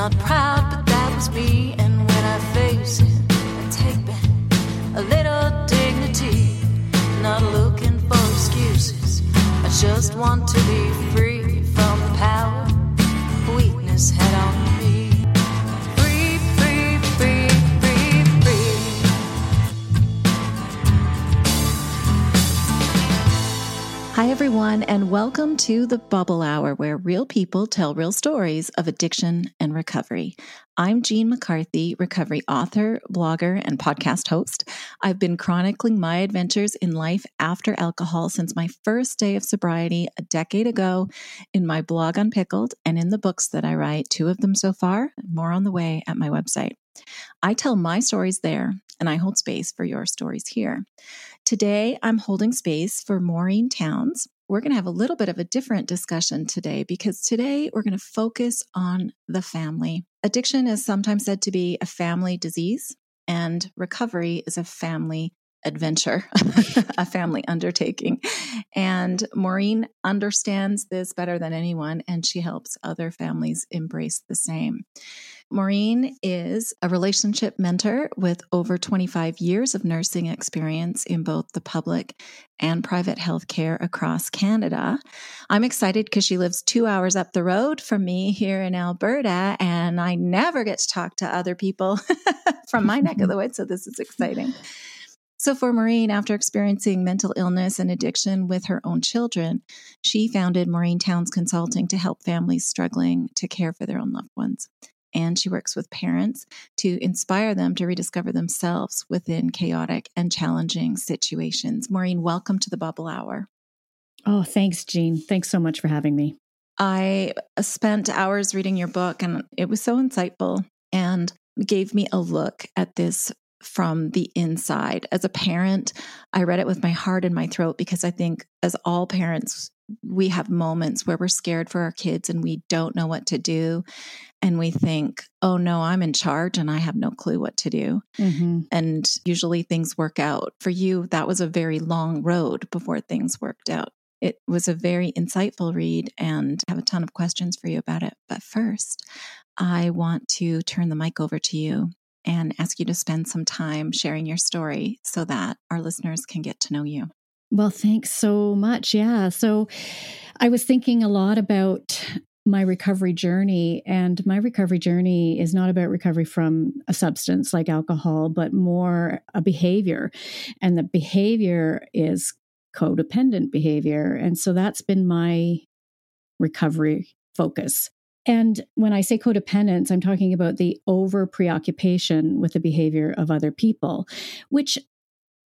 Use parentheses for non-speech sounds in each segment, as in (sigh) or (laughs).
Not proud, everyone, and welcome to the Bubble Hour, where real people tell real stories of addiction and recovery. I'm Jean McCarthy, recovery author, blogger, and podcast host. I've been chronicling my adventures in life after alcohol since my first day of sobriety a decade ago in my blog Unpickled and in the books that I write, two of them so far, more on the way at my website. I tell my stories there, and I hold space for your stories here. Today, I'm holding space for Maureen Towns. We're going to have a little bit of a different discussion today because today we're going to focus on the family. Addiction is sometimes said to be a family disease, and recovery is a family adventure, (laughs) a family undertaking. And Maureen understands this better than anyone, and she helps other families embrace the same. Maureen is a relationship mentor with over 25 years of nursing experience in both the public and private healthcare across Canada. I'm excited because she lives two hours up the road from me here in Alberta, and I never get to talk to other people (laughs) from my neck of the woods. So this is exciting. So, for Maureen, after experiencing mental illness and addiction with her own children, she founded Maureen Towns Consulting to help families struggling to care for their own loved ones. And she works with parents to inspire them to rediscover themselves within chaotic and challenging situations. Maureen, welcome to the Bubble Hour. Oh, thanks, Jean. Thanks so much for having me. I spent hours reading your book, and it was so insightful and gave me a look at this from the inside. As a parent, I read it with my heart in my throat because I think, as all parents, we have moments where we're scared for our kids and we don't know what to do. And we think, oh no, I'm in charge and I have no clue what to do. Mm-hmm. And usually things work out. For you, that was a very long road before things worked out. It was a very insightful read and I have a ton of questions for you about it. But first, I want to turn the mic over to you and ask you to spend some time sharing your story so that our listeners can get to know you. Well, thanks so much. Yeah. So I was thinking a lot about my recovery journey, and my recovery journey is not about recovery from a substance like alcohol, but more a behavior. And the behavior is codependent behavior. And so that's been my recovery focus. And when I say codependence, I'm talking about the over preoccupation with the behavior of other people, which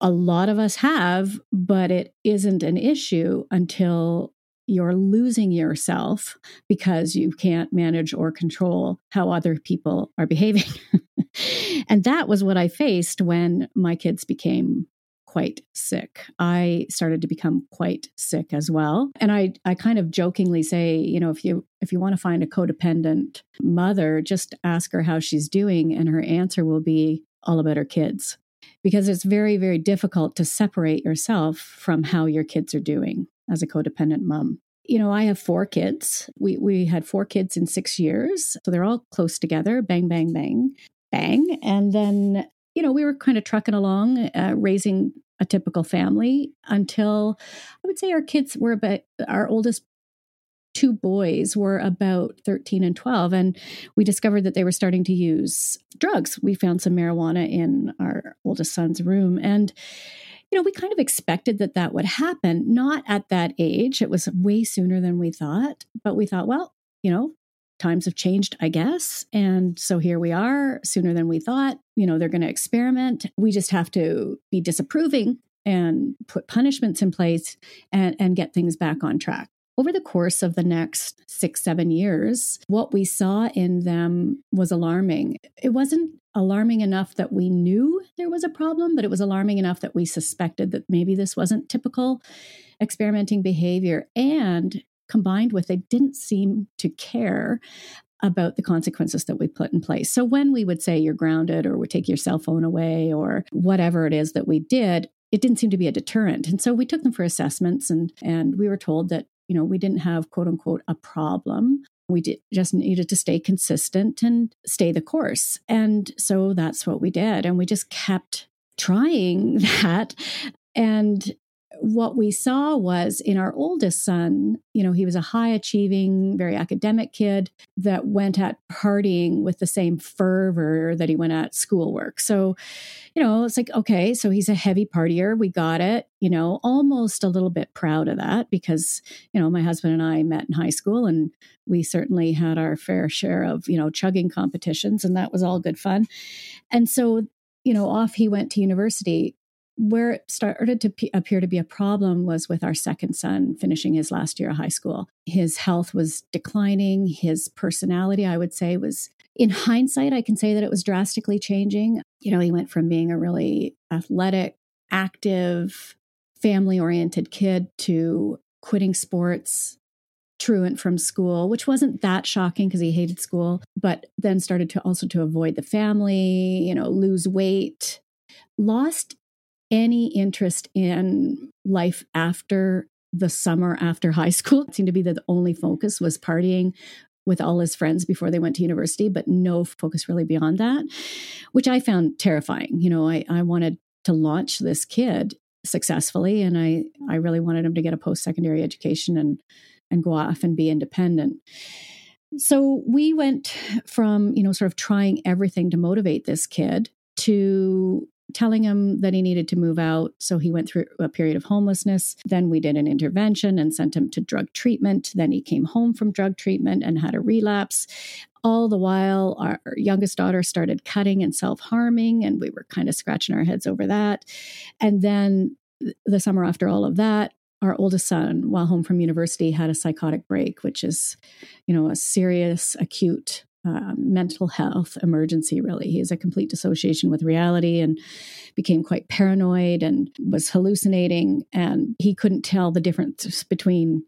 a lot of us have, but it isn't an issue until you're losing yourself because you can't manage or control how other people are behaving. (laughs) and that was what I faced when my kids became quite sick. I started to become quite sick as well. And I I kind of jokingly say, you know, if you if you want to find a codependent mother, just ask her how she's doing and her answer will be all about her kids. Because it's very very difficult to separate yourself from how your kids are doing as a codependent mom. You know, I have four kids. We we had four kids in 6 years. So they're all close together, bang bang bang bang. And then you know, we were kind of trucking along, uh, raising a typical family until I would say our kids were about our oldest two boys were about 13 and 12 and we discovered that they were starting to use drugs we found some marijuana in our oldest son's room and you know we kind of expected that that would happen not at that age it was way sooner than we thought but we thought well you know times have changed, I guess. And so here we are, sooner than we thought. You know, they're going to experiment. We just have to be disapproving and put punishments in place and, and get things back on track. Over the course of the next six, seven years, what we saw in them was alarming. It wasn't alarming enough that we knew there was a problem, but it was alarming enough that we suspected that maybe this wasn't typical experimenting behavior. And combined with they didn't seem to care about the consequences that we put in place. So when we would say you're grounded or we take your cell phone away or whatever it is that we did, it didn't seem to be a deterrent. And so we took them for assessments and and we were told that, you know, we didn't have quote unquote a problem. We did, just needed to stay consistent and stay the course. And so that's what we did. And we just kept trying (laughs) that. And what we saw was in our oldest son, you know, he was a high achieving, very academic kid that went at partying with the same fervor that he went at schoolwork. So, you know, it's like, okay, so he's a heavy partier. We got it, you know, almost a little bit proud of that because, you know, my husband and I met in high school and we certainly had our fair share of, you know, chugging competitions and that was all good fun. And so, you know, off he went to university where it started to appear to be a problem was with our second son finishing his last year of high school. His health was declining. His personality, I would say, was in hindsight, I can say that it was drastically changing. You know, he went from being a really athletic, active, family oriented kid to quitting sports, truant from school, which wasn't that shocking because he hated school, but then started to also to avoid the family, you know, lose weight, lost any interest in life after the summer after high school. (laughs) It seemed to be that the only focus was partying with all his friends before they went to university, but no focus really beyond that, which I found terrifying. You know, I, I wanted to launch this kid successfully and I, I really wanted him to get a post secondary education and and go off and be independent. So we went from, you know, sort of trying everything to motivate this kid to telling him that he needed to move out. So he went through a period of homelessness. Then we did an intervention and sent him to drug treatment. Then he came home from drug treatment and had a relapse. All the while, our youngest daughter started cutting and self harming, and we were kind of scratching our heads over that. And then the summer after all of that, our oldest son, while home from university, had a psychotic break, which is, you know, a serious, acute uh, mental health emergency, really. He a complete dissociation with reality and became quite paranoid and was hallucinating. And he couldn't tell the difference between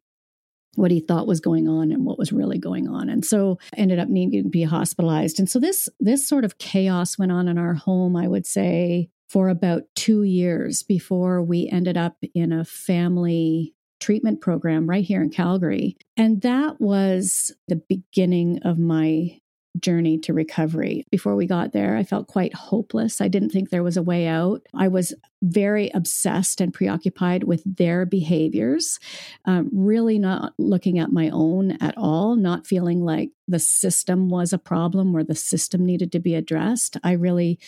what he thought was going on and what was really going on and so ended up needing to be hospitalized and so this this sort of chaos went on in our home i would say for about 2 years before we ended up in a family treatment program right here in Calgary. And that was the beginning of my journey to recovery. Before we got there, I felt quite hopeless. I didn't think there was a way out. I was very obsessed and preoccupied with their behaviors, um, really not looking at my own at all, not feeling like the system was a problem or the system needed to be addressed. I really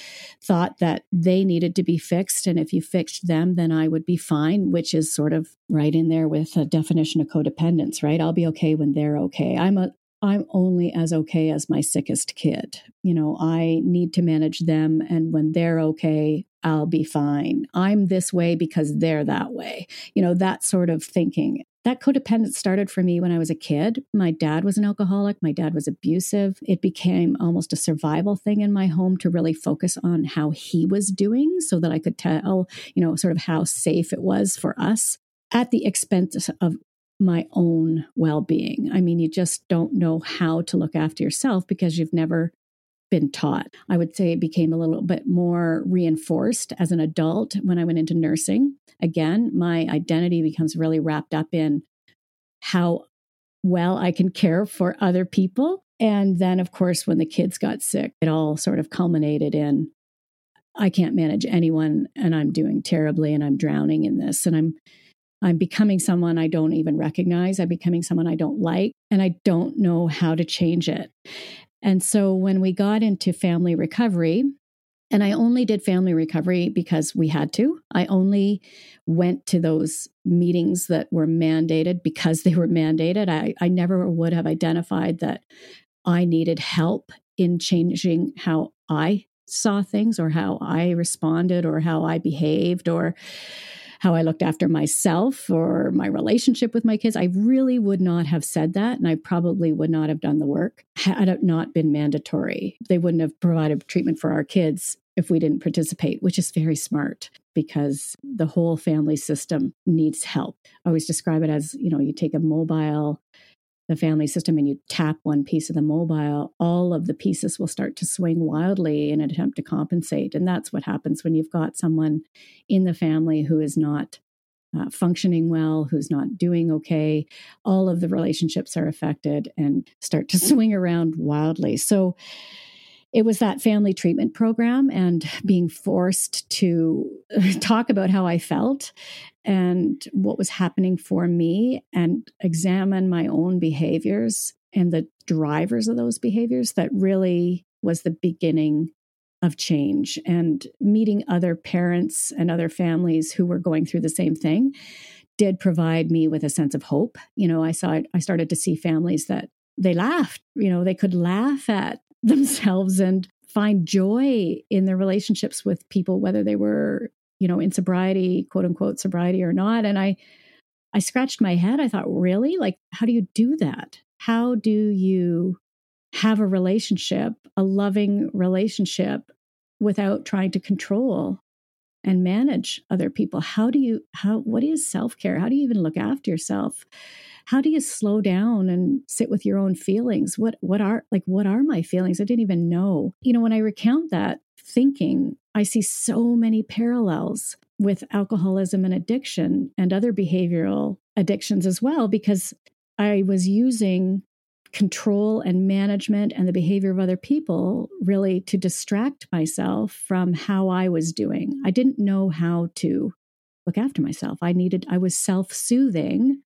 thought that they needed to be fixed. And if you fixed them, then I would be fine, which is sort of right in there with a definition of codependence, right? I'll be okay when they're okay. I'm a I'm only as okay as my sickest kid. You know, I need to manage them. And when they're okay, I'll be fine. I'm this way because they're that way. You know, that sort of thinking. That codependence started for me when I was a kid. My dad was an alcoholic. My dad was abusive. It became almost a survival thing in my home to really focus on how he was doing so that I could tell, you know, sort of how safe it was for us at the expense of my own well being. I mean, you just don't know how to look after yourself because you've never been taught. I would say it became a little bit more reinforced as an adult when I went into nursing. Again, my identity becomes really wrapped up in how well I can care for other people. And then, of course, when the kids got sick, it all sort of culminated in I can't manage anyone and I'm doing terribly and I'm drowning in this. And I'm I'm becoming someone I don't even recognize. I'm becoming someone I don't like, and I don't know how to change it. And so when we got into family recovery, and I only did family recovery because we had to. I only went to those meetings that were mandated because they were mandated. I, I never would have identified that I needed help in changing how I saw things or how I responded or how I behaved or how I looked after myself or my relationship with my kids. I really would not have said that. And I probably would not have done the work had it not been mandatory. They wouldn't have provided treatment for our kids if we didn't participate, which is very smart because the whole family system needs help. I always describe it as, you know, you take a mobile the family system and you tap one piece of the mobile, all of the pieces will start to swing wildly in an attempt to compensate. And that's what happens when you've got someone in the family who is not uh, functioning well, who's not doing okay. All of the relationships are affected and start to (laughs) swing around wildly. So it was that family treatment program and being forced to (laughs) talk about how I felt and what was happening for me and examine my own behaviors and the drivers of those behaviors that really was the beginning of change and meeting other parents and other families who were going through the same thing did provide me with a sense of hope. You know, I saw I started to see families that they laughed, you know, they could laugh at (laughs) themselves and find joy in their relationships with people whether they were, you know, in sobriety, quote unquote sobriety or not. And I I scratched my head. I thought, really? Like how do you do that? How do you have a relationship, a loving relationship without trying to control and manage other people how do you how what is self-care how do you even look after yourself how do you slow down and sit with your own feelings? What what are like what are my feelings? I didn't even know. You know when i recount that thinking i see so many parallels with alcoholism and addiction and other behavioral addictions as well because i was using control and management and the behavior of other people really to distract myself from how I was doing. I didn't know how to look after myself. I needed, I was self soothing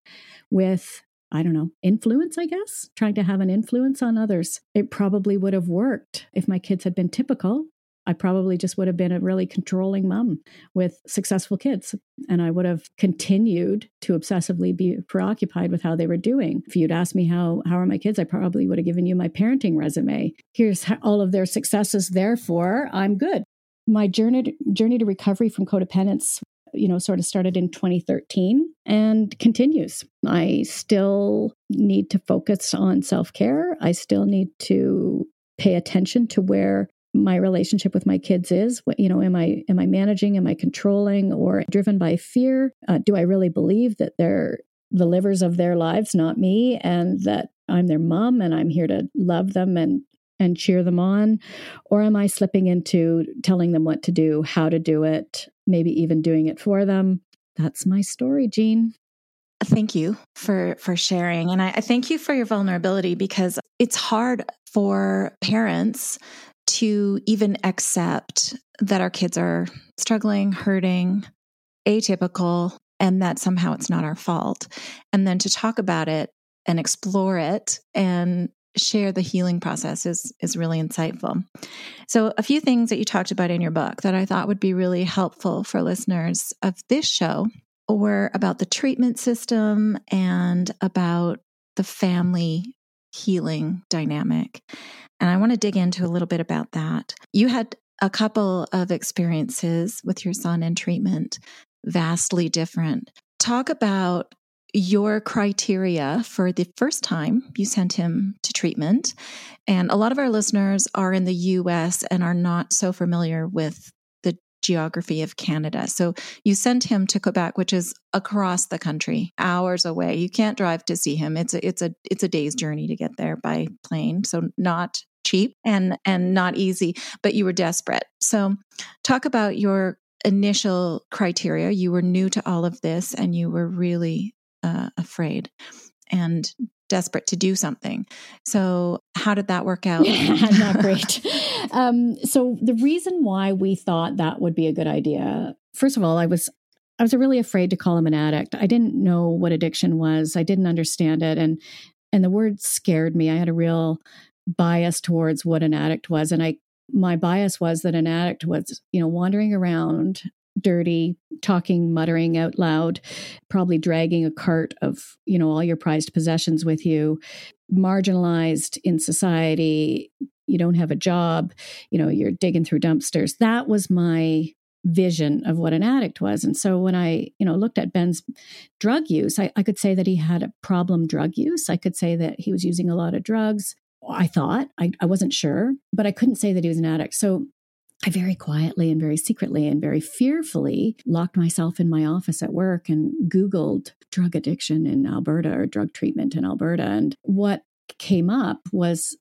with, I don't know, influence, I guess, trying to have an influence on others. It probably would have worked if my kids had been typical I probably just would have been a really controlling mom with successful kids. And I would have continued to obsessively be preoccupied with how they were doing. If you'd asked me how, how are my kids, I probably would have given you my parenting resume. Here's all of their successes. Therefore, I'm good. My journey journey to recovery from codependence you know sort of started in 2013 and continues. I still need to focus on self-care. I still need to pay attention to where my relationship with my kids is. You know am i am i managing? Am i controlling or driven by fear? Uh, do i really believe that they're the livers of their lives not me and that i'm their mom and i'm here to love them and and cheer them on? Or am i slipping into telling them what to do how to do it maybe even doing it for them? That's my story jean. Thank you for for sharing. And I, I, thank you for your vulnerability because it's hard for parents to even accept that our kids are struggling, hurting, atypical, and that somehow it's not our fault. And then to talk about it and explore it and share the healing process is is really insightful. So a few things that you talked about in your book that I thought would be really helpful for listeners of this show were about the treatment system and about the family healing dynamic. And I want to dig into a little bit about that. You had a couple of experiences with your son in treatment, vastly different. Talk about your criteria for the first time you sent him to treatment. And a lot of our listeners are in the US and are not so familiar with the geography of Canada. So you sent him to Quebec, which is across the country, hours away. You can't drive to see him. It's a it's a it's a day's journey to get there by plane. So not cheap and and not easy, but you were desperate. So talk about your initial criteria. You were new to all of this and you were really uh, afraid. And desperate to do something. So, how did that work (laughs) out? Not (laughs) great. um, so, the reason why we thought that would be a good idea, first of all, I was I was really afraid to call him an addict. I didn't know what addiction was. I didn't understand it, and and the word scared me. I had a real bias towards what an addict was, and I my bias was that an addict was you know wandering around dirty, talking, muttering out loud, probably dragging a cart of, you know, all your prized possessions with you, marginalized in society, you don't have a job, you know, you're digging through dumpsters. That was my vision of what an addict was. And so when I, you know, looked at Ben's drug use, I, I could say that he had a problem drug use. I could say that he was using a lot of drugs. I thought, I, I wasn't sure, but I couldn't say that he was an addict. So I very quietly and very secretly and very fearfully locked myself in my office at work and Googled drug addiction in Alberta or drug treatment in Alberta. And what came up was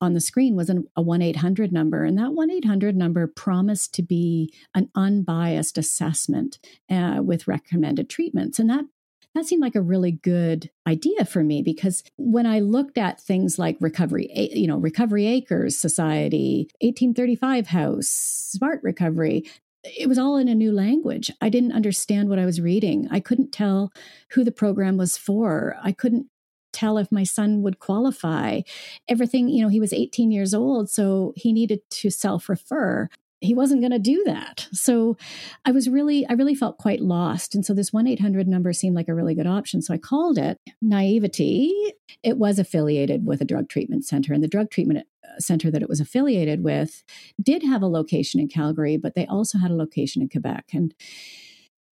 on the screen was an, a 1 800 number. And that 1 800 number promised to be an unbiased assessment uh, with recommended treatments. And that that seemed like a really good idea for me because when I looked at things like recovery, you know, Recovery Acres Society, 1835 House, Smart Recovery, it was all in a new language. I didn't understand what I was reading. I couldn't tell who the program was for. I couldn't tell if my son would qualify. Everything, you know, he was 18 years old, so he needed to self refer he wasn't going to do that. So I was really, I really felt quite lost. And so this 1 800 number seemed like a really good option. So I called it Naivety. It was affiliated with a drug treatment center, and the drug treatment uh, center that it was affiliated with did have a location in Calgary, but they also had a location in Quebec. And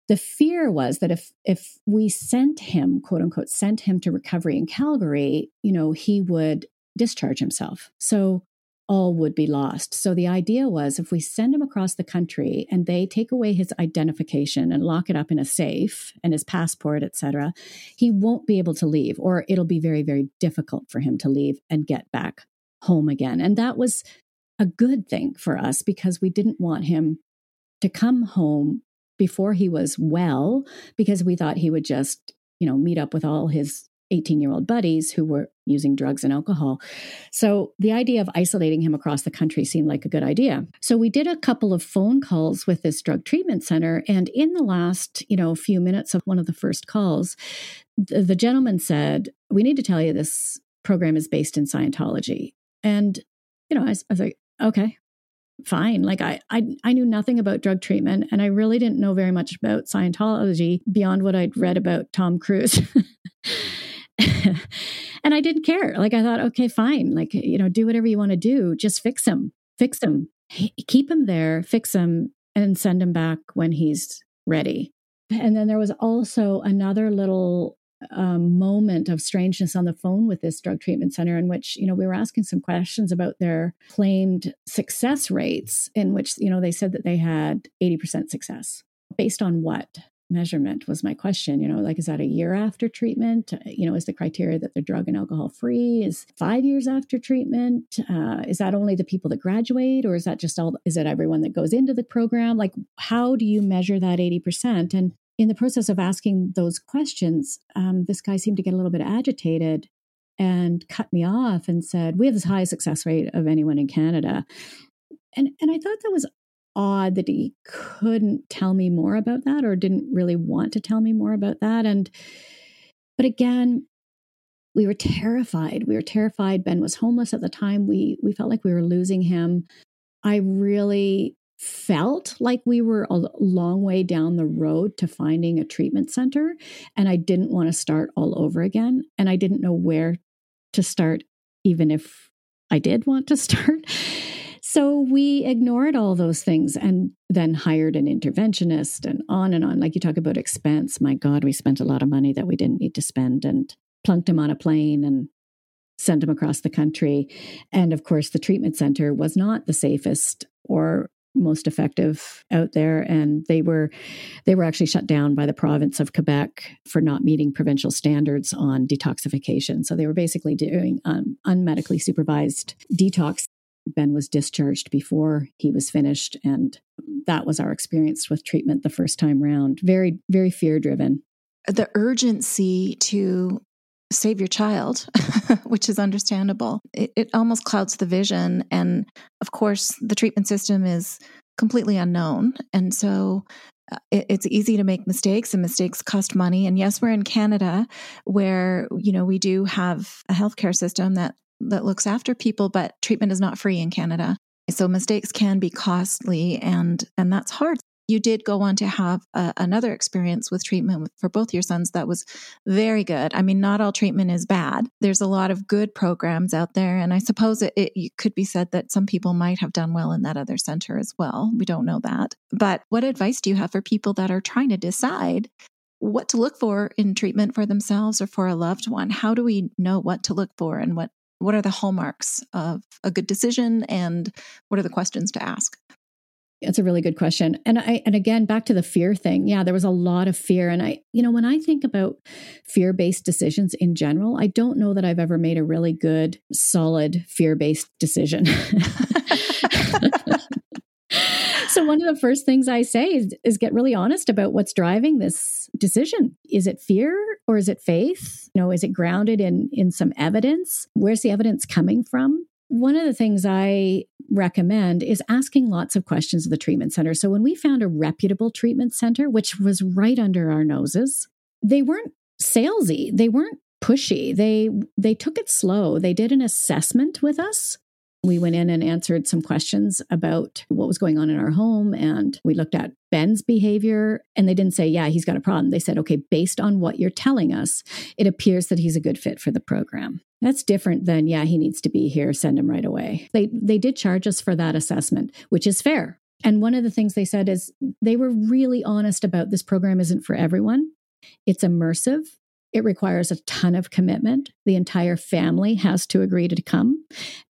the fear was that if if we sent him quote unquote sent him to recovery in calgary you know he would discharge himself so all would be lost. So the idea was if we send him across the country and they take away his identification and lock it up in a safe and his passport, etc., he won't be able to leave or it'll be very very difficult for him to leave and get back home again. And that was a good thing for us because we didn't want him to come home before he was well because we thought he would just, you know, meet up with all his 18 year old buddies who were using drugs and alcohol. So the idea of isolating him across the country seemed like a good idea. So we did a couple of phone calls with this drug treatment center. And in the last, you know, few minutes of one of the first calls, the, the gentleman said, We need to tell you this program is based in Scientology. And, you know, I, I was like, okay, fine. Like I, I, I knew nothing about drug treatment, and I really didn't know very much about Scientology beyond what I'd read about Tom Cruise. (laughs) (laughs) and I didn't care. Like I thought, okay, fine. Like, you know, do whatever you want to do. Just fix him, fix him, keep him there, fix him, and send him back when he's ready. And then there was also another little um, moment of strangeness on the phone with this drug treatment center in which you know we were asking some questions about their claimed success rates in which you know they said that they had 80% success based on what measurement was my question you know like is that a year after treatment? You know is the criteria that they're drug and alcohol free? Is five years after treatment? Uh, is that only the people that graduate or is that just all is it everyone that goes into the program? Like how do you measure that 80% and in the process of asking those questions um, this guy seemed to get a little bit agitated and cut me off and said we have the highest success rate of anyone in canada. And and i thought that was odd that he couldn't tell me more about that or didn't really want to tell me more about that. And, but again, we were terrified. We were terrified. Ben was homeless at the time. We, we felt like we were losing him. I really felt like we were a long way down the road to finding a treatment center. And I didn't want to start all over again. And I didn't know where to start, even if I did want to (laughs) start. So we ignored all those things and then hired an interventionist and on and on. Like you talk about expense. My God, we spent a lot of money that we didn't need to spend and plunked him on a plane and sent him across the country. And of course, the treatment center was not the safest or most effective out there and they were they were actually shut down by the province of Quebec for not meeting provincial standards on detoxification so they were basically doing um, unmedically supervised detox Ben was discharged before he was finished. And that was our experience with treatment the first time round. Very, very fear driven. The urgency to save your child, (laughs) which is understandable, it, it almost clouds the vision. And of course, the treatment system is completely unknown. And so uh, it's easy to make mistakes and mistakes cost money and yes we're in canada where you know we do have a healthcare system that that looks after people, but treatment is not free in Canada. So mistakes can be costly and and that's hard. You did go on to have a, another experience with treatment for both your sons that was very good. I mean, not all treatment is bad. There's a lot of good programs out there, and I suppose it, it could be said that some people might have done well in that other center as well. We don't know that. But what advice do you have for people that are trying to decide what to look for in treatment for themselves or for a loved one? How do we know what to look for and what what are the hallmarks of a good decision and what are the questions to ask? That's a really good question. And I and again back to the fear thing. Yeah, there was a lot of fear and I you know when I think about fear-based decisions in general, I don't know that I've ever made a really good solid fear-based decision. (laughs) (laughs) so one of the first things I say is, is get really honest about what's driving this decision. Is it fear or is it faith? You know, is it grounded in in some evidence? Where's the evidence coming from? One of the things I recommend is asking lots of questions of the treatment center. So when we found a reputable treatment center, which was right under our noses, they weren't salesy. They weren't pushy. They they took it slow. They did an assessment with us we went in and answered some questions about what was going on in our home. And we looked at Ben's behavior. And they didn't say, yeah, he's got a problem. They said, okay, based on what you're telling us, it appears that he's a good fit for the program. That's different than, yeah, he needs to be here, send him right away. They, they did charge us for that assessment, which is fair. And one of the things they said is they were really honest about this program isn't for everyone. It's immersive. It requires a ton of commitment. The entire family has to agree to come.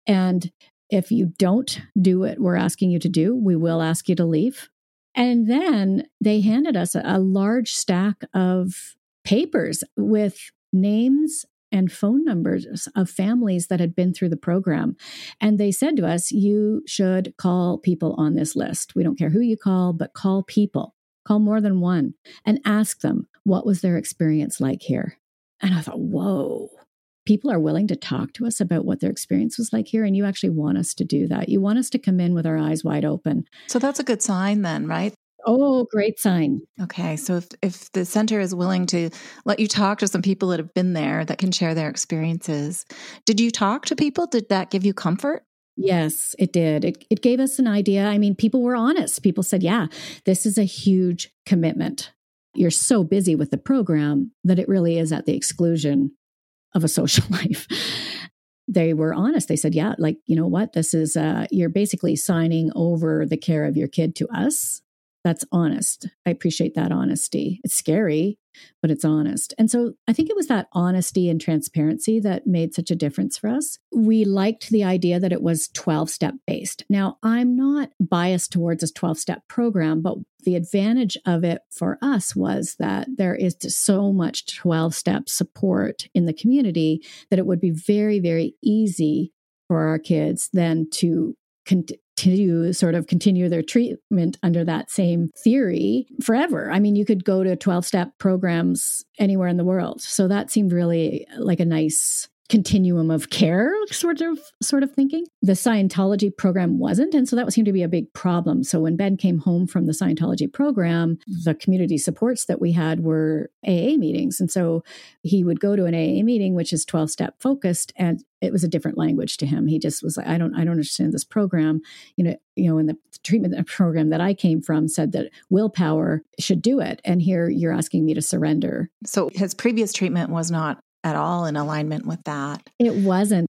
And if you don't do what we're asking you to do, we will ask you to leave. And then they handed us a, a large stack of papers with names and phone numbers of families that had been through the program. And they said to us, you should call people on this list. We don't care who you call, but call people call more than one and ask them what was their experience like here. And I thought, whoa, people are willing to talk to us about what their experience was like here. And you actually want us to do that. You want us to come in with our eyes wide open. So that's a good sign, then, right? Oh, great sign. Okay. So if, if the center is willing to let you talk to some people that have been there that can share their experiences, did you talk to people? Did that give you comfort? Yes, it did. It, it gave us an idea. I mean, people were honest. People said, yeah, this is a huge commitment. You're so busy with the program that it really is at the exclusion of a social (laughs) life. they were honest. They said, yeah, like, you know what? This is, uh, you're basically signing over the care of your kid to us that's honest. I appreciate that honesty. It's scary, but it's honest. And so I think it was that honesty and transparency that made such a difference for us. We liked the idea that it was 12 step based. Now, I'm not biased towards this 12 step program, but the advantage of it for us was that there is so much 12 step support in the community that it would be very, very easy for our kids then to to sort of continue their treatment under that same theory forever. I mean, you could go to 12 step programs anywhere in the world. So that seemed really like a nice continuum of care sort of sort of thinking. The scientology program wasn't and so that seemed to be a big problem. So when ben came home from the scientology program the community supports that we had were aa meetings. And so he would go to an aa meeting which is 12 step focused and it was a different language to him. He just was like i don't i don't understand this program. You know you know in the treatment program that i came from said that willpower should do it. And here you're asking me to surrender. So his previous treatment was not at all in alignment with that. It wasn't.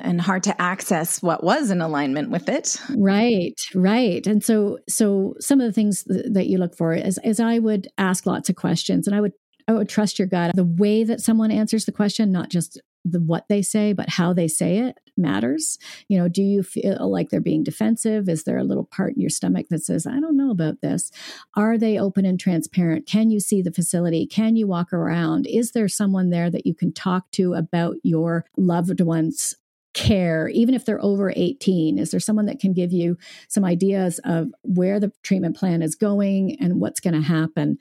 And hard to access what was in alignment with it. Right, right. And so, so some of the things that you look for is, is I would ask lots of questions, and I would I would trust your gut. The way that someone answers the question, not just the what they say, but how they say it matters. You know, do you feel like they're being defensive? Is there a little part in your stomach that says, I don't know about this? Are they open and transparent? Can you see the facility? Can you walk around? Is there someone there that you can talk to about your loved one's care, even if they're over 18? Is there someone that can give you some ideas of where the treatment plan is going and what's going to happen?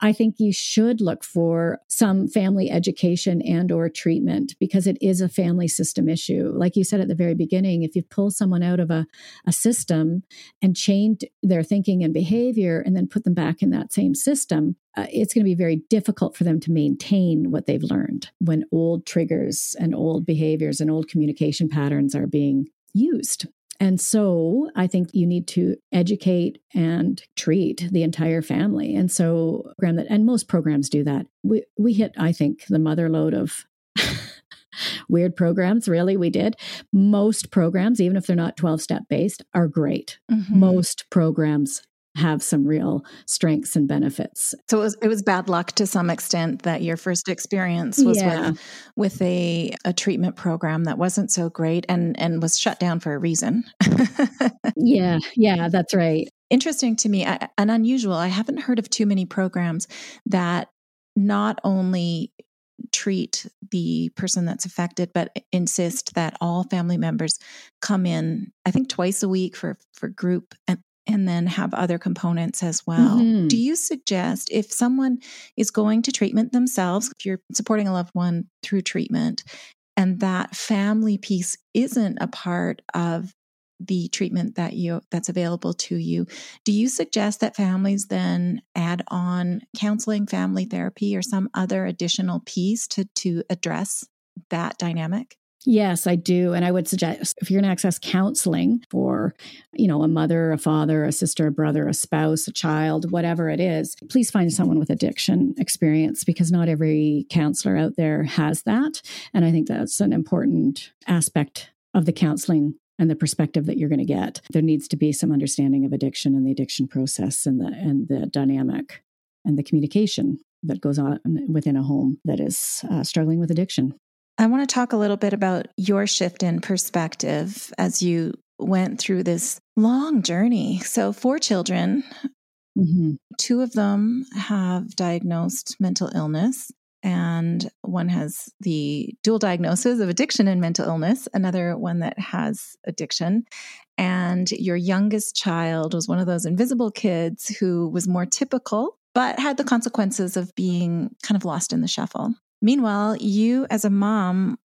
I think you should look for some family education and or treatment because it is a family system issue. Like you said at the very beginning, if you pull someone out of a, a system and change their thinking and behavior and then put them back in that same system, uh, it's going to be very difficult for them to maintain what they've learned when old triggers and old behaviors and old communication patterns are being used. And so I think you need to educate and treat the entire family. And so program that and most programs do that. We we hit, I think, the mother lode of (laughs) weird programs. Really, we did. Most programs, even if they're not 12 step based, are great. Mm-hmm. Most programs have some real strengths and benefits. So it was, it was bad luck to some extent that your first experience was yeah. with with a a treatment program that wasn't so great and and was shut down for a reason. (laughs) yeah, yeah, that's right. interesting to me and unusual. I haven't heard of too many programs that not only treat the person that's affected but insist that all family members come in i think twice a week for for group and and then have other components as well. Mm-hmm. Do you suggest if someone is going to treatment themselves, if you're supporting a loved one through treatment, and that family piece isn't a part of the treatment that you that's available to you do you suggest that families then add on counseling family therapy or some other additional piece to to address that dynamic Yes, I do. And I would suggest if you're going to access counseling for, you know, a mother, a father, a sister, a brother, a spouse, a child, whatever it is, please find someone with addiction experience because not every counselor out there has that. And I think that's an important aspect of the counseling and the perspective that you're going to get. There needs to be some understanding of addiction and the addiction process and the and the dynamic and the communication that goes on within a home that is uh, struggling with addiction. I want to talk a little bit about your shift in perspective as you went through this long journey. So, four children, mm-hmm. two of them have diagnosed mental illness and one has the dual diagnosis of addiction and mental illness, another one that has addiction. And your youngest child was one of those invisible kids who was more typical, but had the consequences of being kind of lost in the shuffle. Meanwhile, you as a mom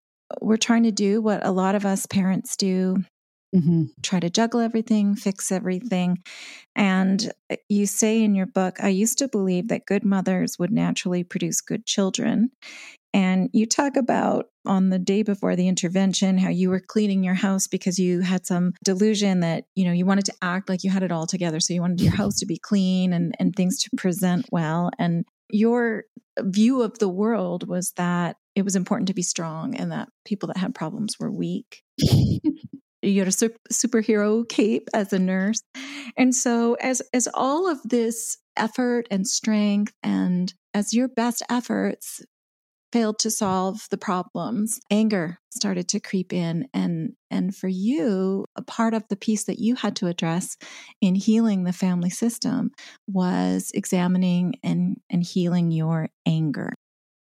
were trying to do what a lot of us parents do Mm-hmm. Try to juggle everything, fix everything. And uh, you say in your book, I used to believe that good mothers would naturally produce good children. And you talk about on the day before the intervention how you were cleaning your house because you had some delusion that, you know, you wanted to act like you had it all together. So you wanted your (laughs) house to be clean and, and things to present well. And your view of the world was that it was important to be strong and that people that had problems were weak. (laughs) you had a super, superhero cape as a nurse and so as as all of this effort and strength and as your best efforts failed to solve the problems anger started to creep in. And and for you a part of the piece that you had to address in healing the family system was examining and and healing your anger.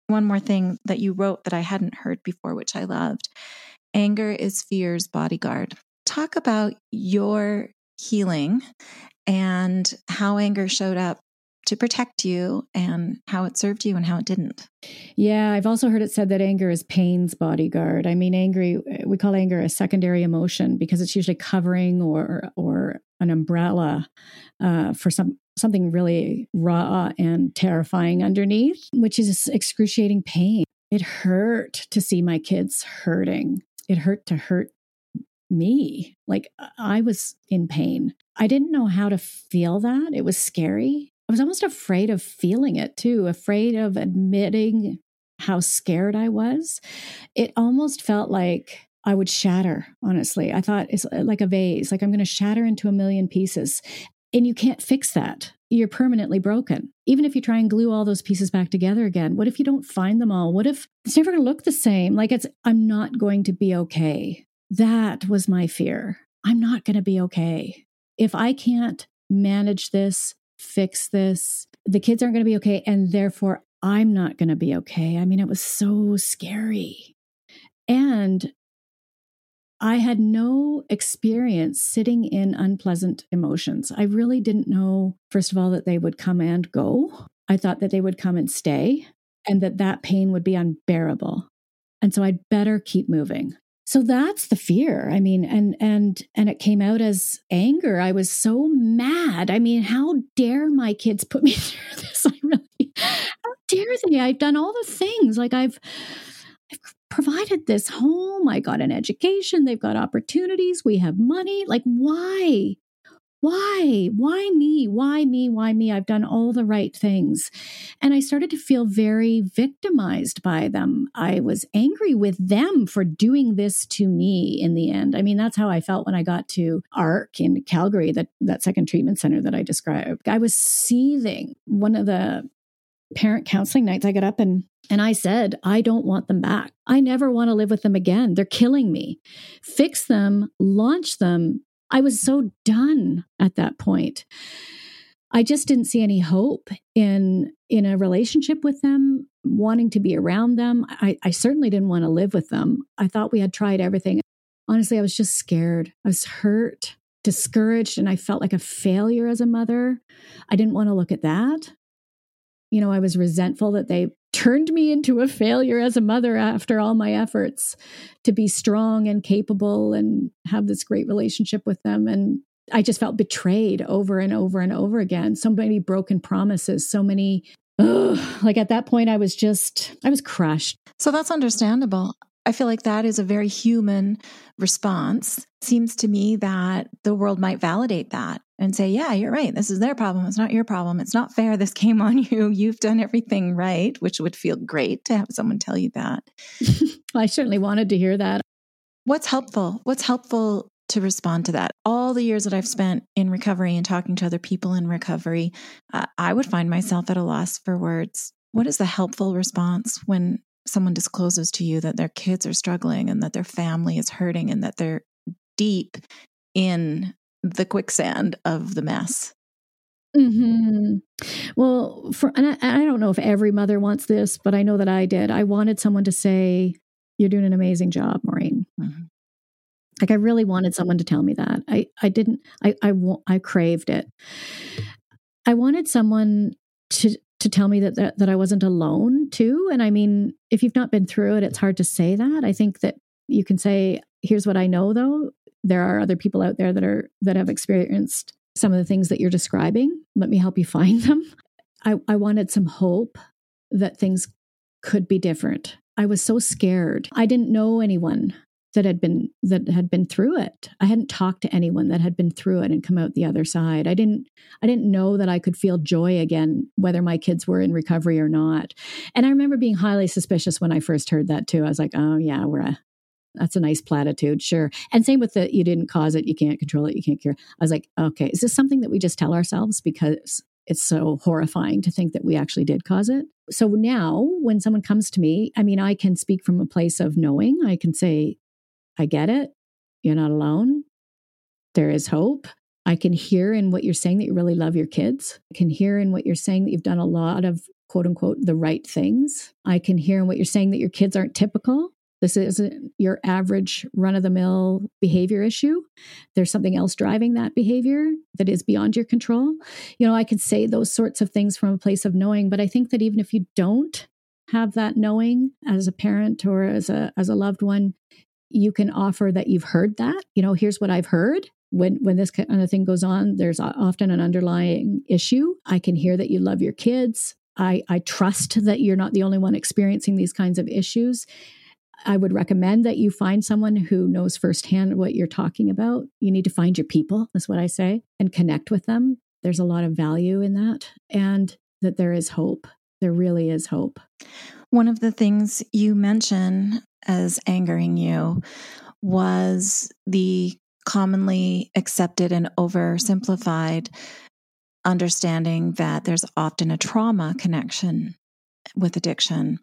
One more thing that you wrote that I hadn't heard before which I loved. Anger is fear's bodyguard. Talk about your healing and how anger showed up to protect you and how it served you and how it didn't. Yeah, I've also heard it said that anger is pain's bodyguard. I mean, angry we call anger a secondary emotion because it's usually covering or or an umbrella uh, for some something really raw and terrifying underneath, which is excruciating pain. It hurt to see my kids hurting it hurt to hurt me. Like I was in pain. I didn't know how to feel that. It was scary. I was almost afraid of feeling it too, afraid of admitting how scared I was. It almost felt like I would shatter, honestly. I thought it's uh, like a vase, like I'm going to shatter into a million pieces. And you can't fix that. You're permanently broken. Even if you try and glue all those pieces back together again, what if you don't find them all? What if it's never going to look the same? Like it's, I'm not going to be okay. That was my fear. I'm not going to be okay. If I can't manage this, fix this, the kids aren't going to be okay. And therefore, I'm not going to be okay. I mean, it was so scary. And I had no experience sitting in unpleasant emotions. I really didn't know, first of all, that they would come and go. I thought that they would come and stay and that that pain would be unbearable. And so I'd better keep moving. So that's the fear. I mean, and and and it came out as anger. I was so mad. I mean, how dare my kids put me (laughs) through this? I really how dare they? I've done all the things. Like I've I've provided this home. I got an education. They've got opportunities. We have money. Like, why? Why? Why me? Why me? Why me? I've done all the right things. And I started to feel very victimized by them. I was angry with them for doing this to me in the end. I mean, that's how I felt when I got to AARC in Calgary, that, that second treatment center that I described. I was seething. One of the parent counseling nights, I got up and and I said, I don't want them back. I never want to live with them again. They're killing me. Fix them, launch them, I was so done at that point. I just didn't see any hope in in a relationship with them, wanting to be around them. I, I certainly didn't want to live with them. I thought we had tried everything. Honestly, I was just scared. I was hurt, discouraged, and I felt like a failure as a mother. I didn't want to look at that. You know, I was resentful that they turned me into a failure as a mother after all my efforts to be strong and capable and have this great relationship with them. And I just felt betrayed over and over and over again. So many broken promises, so many. Ugh, like at that point, I was just, I was crushed. So that's understandable. I feel like that is a very human response. Seems to me that the world might validate that and say, yeah, you're right. This is their problem. It's not your problem. It's not fair. This came on (laughs) you. You've done everything right, which would feel great to have someone tell you that. (laughs) I certainly wanted to hear that. What's helpful? What's helpful to respond to that. All the years that I've spent in recovery and talking to other people in recovery, uh, I would find myself at a loss for words. What is the helpful response when someone discloses to you that their kids are struggling and that their family is hurting and that they're deep in the quicksand of the mess? Mm-hmm. Well, for, and I, I don't know if every mother wants this, but I know that I did. I wanted someone to say, "You're doing an amazing job, Maureen." Mm-hmm. Like I really wanted someone to tell me that. I I didn't. I I I craved it. I wanted someone to to tell me that, that that I wasn't alone too. And I mean, if you've not been through it, it's hard to say that. I think that you can say, "Here's what I know," though. There are other people out there that are that have experienced some of the things that you're describing. Let me help you (laughs) find them. I, I wanted some hope that things could be different. I was so scared. I didn't know anyone that had been that had been through it. I hadn't talked to anyone that had been through it and come out the other side. I didn't I didn't know that I could feel joy again whether my kids were in recovery or not. And I remember being highly suspicious when I first heard that too. I was like, "Oh yeah, we're a that's a nice platitude, sure." And same with the you didn't cause it, you can't control it, you can't cure. I was like, "Okay, is this something that we just tell ourselves because it's so horrifying to think that we actually did cause it?" So now when someone comes to me, I mean, I can speak from a place of knowing. I can say, I get it. You're not alone. There is hope. I can hear in what you're saying that you really love your kids. I can hear in what you're saying that you've done a lot of quote unquote the right things. I can hear in what you're saying that your kids aren't typical. This isn't your average run of the mill behavior issue. There's something else driving that behavior that is beyond your control. You know, I could say those sorts of things from a place of knowing, but I think that even if you don't have that knowing as a parent or as a as a loved one, you can offer that you've heard that. You know here's what i've heard. When when this kind of thing goes on there's often an underlying issue. I can hear that you love your kids. I i trust that you're not the only one experiencing these kinds of issues i would recommend that you find someone who knows firsthand what you're talking about. You need to find your people is what i say and connect with them. There's a lot of value in that and that there is hope. There really is hope. One of the things you mention as angering you was the commonly accepted and oversimplified understanding that there's often a trauma connection with addiction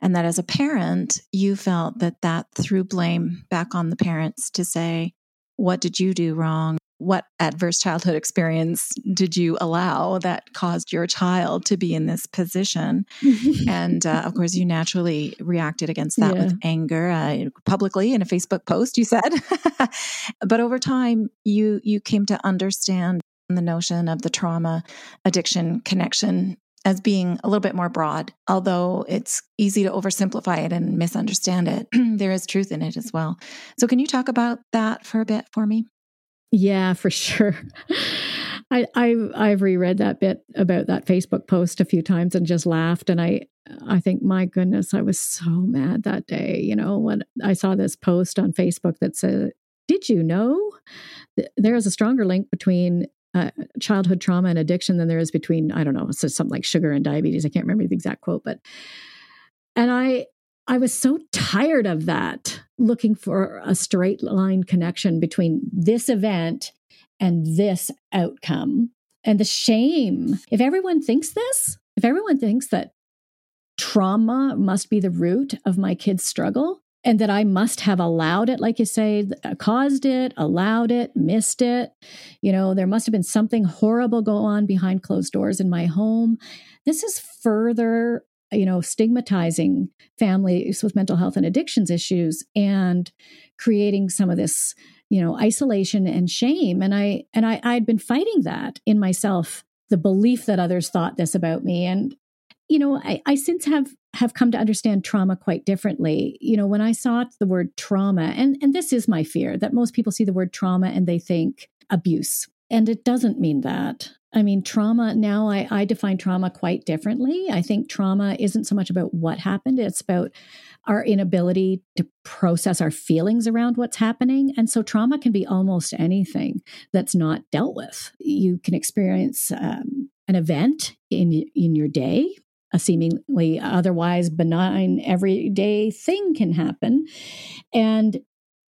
and that as a parent you felt that that threw blame back on the parents to say what did you do wrong what adverse childhood experience did you allow that caused your child to be in this position? (laughs) and uh, of course, you naturally reacted against that yeah. with anger uh, publicly in a Facebook post. You said, (laughs) but over time, you you came to understand the notion of the trauma addiction connection as being a little bit more broad. Although it's easy to oversimplify it and misunderstand it, (clears throat) there is truth in it as well. So, can you talk about that for a bit for me? Yeah, for (laughs) sure. I, I I've reread that bit about that Facebook post a few times and just laughed. And I I think, my goodness, I was so mad that day. You know, when I saw this post on Facebook that said, "Did you know there is a stronger link between uh, childhood trauma and addiction than there is between I don't know, so something like sugar and diabetes." I can't remember the exact quote, but and I I was so tired of that, looking for a straight line connection between this event and this outcome and the shame. If everyone thinks this, if everyone thinks that trauma must be the root of my kid's struggle, and that I must have allowed it, like you say, uh, caused it, allowed it, missed it. You know, there must have been something horrible go on behind closed doors in my home. This is further, you know, stigmatizing families with mental health and addictions issues and creating some of this, you know, isolation and shame. And I and I I'd been fighting that in myself, the belief that others thought this about me. And you know, I, I since have have come to understand trauma quite differently. You know, when I saw the word trauma, and and this is my fear that most people see the word trauma and they think abuse, and it doesn't mean that. I mean, trauma now I, I define trauma quite differently. I think trauma isn't so much about what happened, it's about our inability to process our feelings around what's happening. And so trauma can be almost anything that's not dealt with. You can experience um, an event in in your day a seemingly otherwise benign everyday thing can happen. And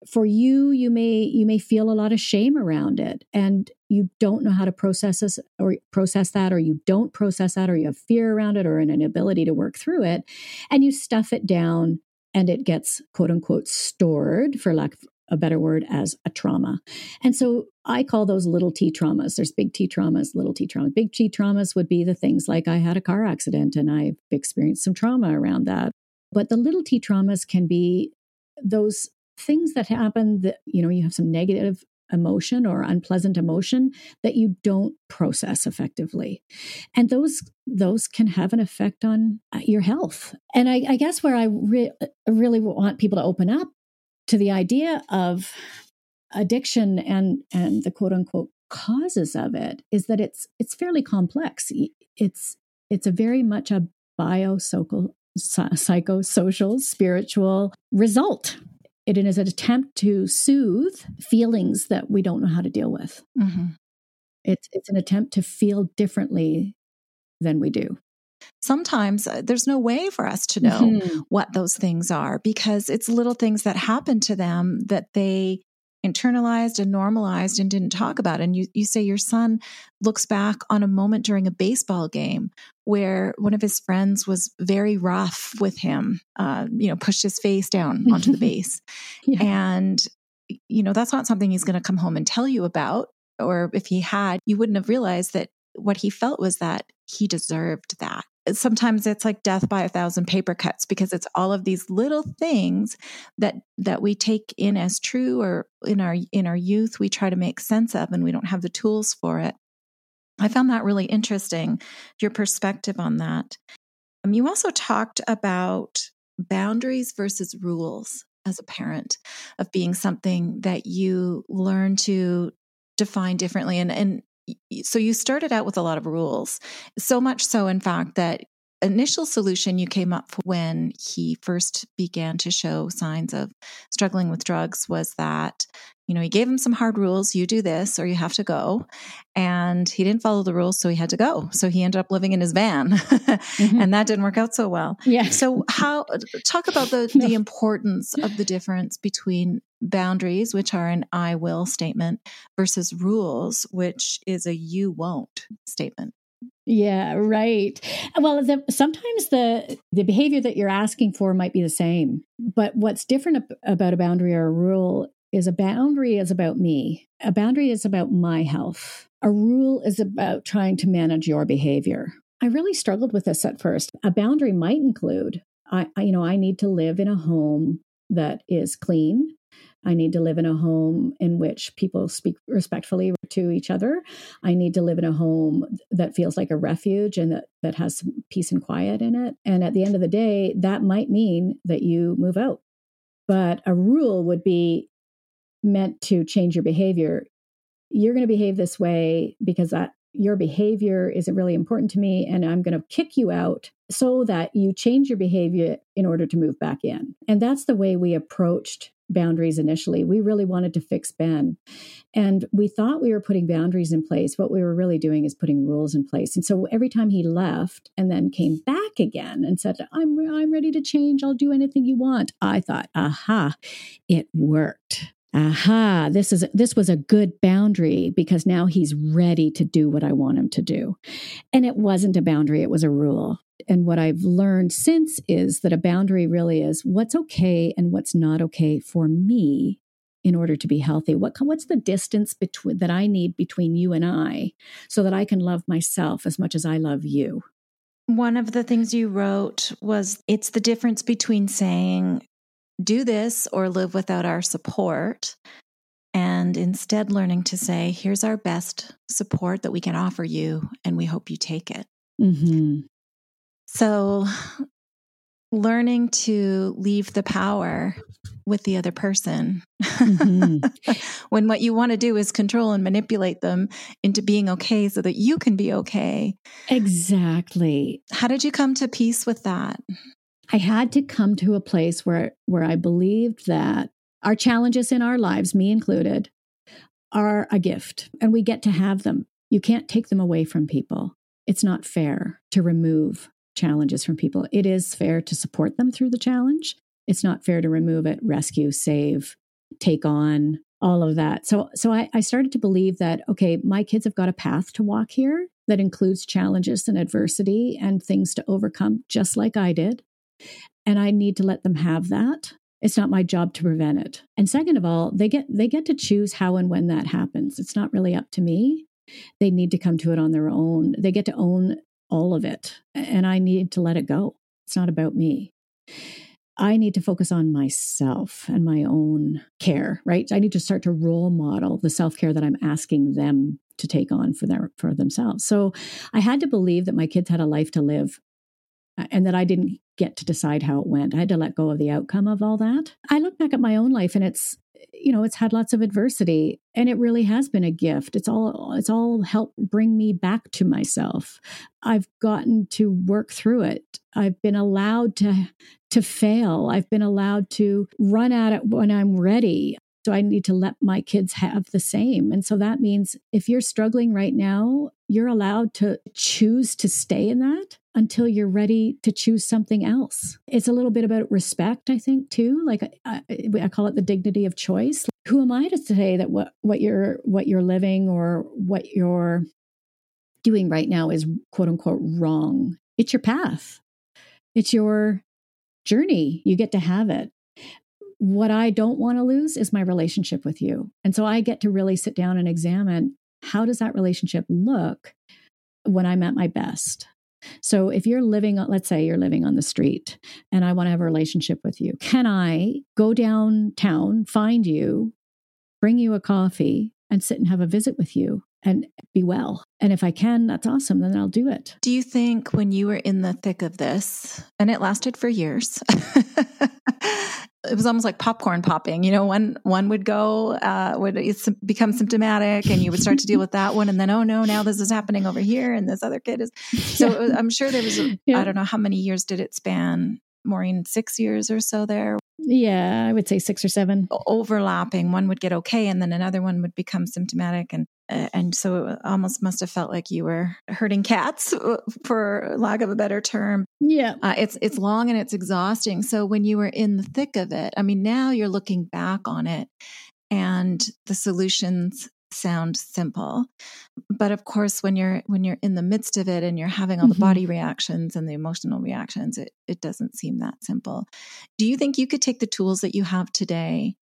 for you you may you may feel a lot of shame around it and you don't know how to process this or process that or you don't process that or you have fear around it or an inability to work through it and you stuff it down and it gets quote unquote stored for lack a better word as a trauma. And so I call those little t traumas. There's big T traumas, little t traumas. Big T traumas would be the things like I had a car accident and I've experienced some trauma around that. But the little t traumas can be those things that happen that, you know, you have some negative emotion or unpleasant emotion that you don't process effectively and those those can have an effect on uh, your health and i, I guess where i re- really want people to open up to the idea of addiction and and the quote unquote causes of it is that it's it's fairly complex. It's it's a very much a biosocial psychosocial spiritual result. It is an attempt to soothe feelings that we don't know how to deal with. Mm-hmm. It's it's an attempt to feel differently than we do sometimes uh, there's no way for us to know mm-hmm. what those things are because it's little things that happen to them that they internalized and normalized and didn't talk about. And you, you say your son looks back on a moment during a baseball game where one of his friends was very rough with him, uh, you know, pushed his face down onto the (laughs) base. yeah. And, you know, that's not something he's going to come home and tell you about. Or if he had, you wouldn't have realized that what he felt was that he deserved that sometimes it's like death by a thousand paper cuts because it's all of these little things that that we take in as true or in our in our youth we try to make sense of and we don't have the tools for it. I found that really interesting your perspective on that. Um, you also talked about boundaries versus rules as a parent of being something that you learn to define differently and and so you started out with a lot of rules so much so in fact that initial solution you came up when he first began to show signs of struggling with drugs was that you know he gave him some hard rules you do this or you have to go and he didn't follow the rules so he had to go. So he ended up living in his van (laughs) mm-hmm. and that didn't work out so well. Yeah so how talk about the (laughs) the importance of the difference between boundaries which are an i will statement versus rules which is a you won't statement yeah, right. Well, the, sometimes the the behavior that you're asking for might be the same, but what's different about a boundary or a rule is a boundary is about me. A boundary is about my health. A rule is about trying to manage your behavior. I really struggled with this at first. A boundary might include I, I you know, I need to live in a home that is clean, I need to live in a home in which people speak respectfully to each other. I need to live in a home that feels like a refuge and that, that has some peace and quiet in it. And at the end of the day, that might mean that you move out. But a rule would be meant to change your behavior. You're going to behave this way because that your behavior isn't really important to me and I'm going to kick you out so that you change your behavior in order to move back in. And that's the way we approached boundaries initially. We really wanted to fix Ben. And we thought we were putting boundaries in place. What we were really doing is putting rules in place. And so every time he left and then came back again and said, I'm, I'm ready to change, I'll do anything you want, I thought, aha, it worked. Aha, this is this was a good boundary because now he's ready to do what I want him to do. And it wasn't a boundary, it was a rule And what I've learned since is that a boundary really is what's okay and what's not okay for me in order to be healthy. What what's the distance between that I need between you and I so that I can love myself as much as I love you. One of the things you wrote was it's the difference between saying do this or live without our support and instead learning to say here's our best support that we can offer you and we hope you take it. Mm-hmm. So, learning to leave the power with the other person mm-hmm. (laughs) when what you want to do is control and manipulate them into being okay so that you can be okay. Exactly. How did you come to peace with that? I had to come to a place where where I believed that our challenges in our lives, me included, are a gift and we get to have them. You can't take them away from people. It's not fair to remove challenges from people. It is fair to support them through the challenge. It's not fair to remove it, rescue, save, take on, all of that. So so I, I started to believe that, okay, my kids have got a path to walk here that includes challenges and adversity and things to overcome, just like I did. And I need to let them have that. It's not my job to prevent it. And second of all, they get they get to choose how and when that happens. It's not really up to me. They need to come to it on their own. They get to own all of it. And I need to let it go. It's not about me. I need to focus on myself and my own care, right? I need to start to role model the self care that I'm asking them to take on for their for themselves. So I had to believe that my kids had a life to live and that I didn't get to decide how it went. I had to let go of the outcome of all that. I look back at my own life and it's you know, it's had lots of adversity and it really has been a gift. It's all it's all helped bring me back to myself. I've gotten to work through it. I've been allowed to to fail. I've been allowed to run at it when I'm ready. So I need to let my kids have the same. And so that means if you're struggling right now, you're allowed to choose to stay in that until you're ready to choose something else. It's a little bit about respect, I think, too. Like I, I, call it the dignity of choice. Who am I to say that what what you're what you're living or what you're doing right now is quote unquote wrong? It's your path. It's your journey. You get to have it. What I don't want to lose is my relationship with you. And so I get to really sit down and examine how does that relationship look when I'm at my best? So if you're living, let's say you're living on the street and I want to have a relationship with you, can I go downtown, find you, bring you a coffee, and sit and have a visit with you and be well? And if I can, that's awesome. Then I'll do it. Do you think when you were in the thick of this, and it lasted for years, (laughs) it was almost like popcorn popping. You know, one one would go, uh, would become symptomatic, and you would start to deal with that one, and then oh no, now this is happening over here, and this other kid is. (laughs) So yeah. was, I'm sure there was. A, yeah. I don't know how many years did it span. Maureen, six years or so there. Yeah, I would say six or seven. Overlapping. One would get okay, and then another one would become symptomatic, and and so it almost must have felt like you were herding cats, (laughs) uh, for lack of a better term. Yeah, uh, it's it's long and it's exhausting. So when you were in the thick of it, I mean, now you're looking back on it, and the solutions sound simple but of course when you're when you're in the midst of it and you're having all the mm-hmm. body reactions and the emotional reactions it it doesn't seem that simple. Do you think you could take the tools that you have today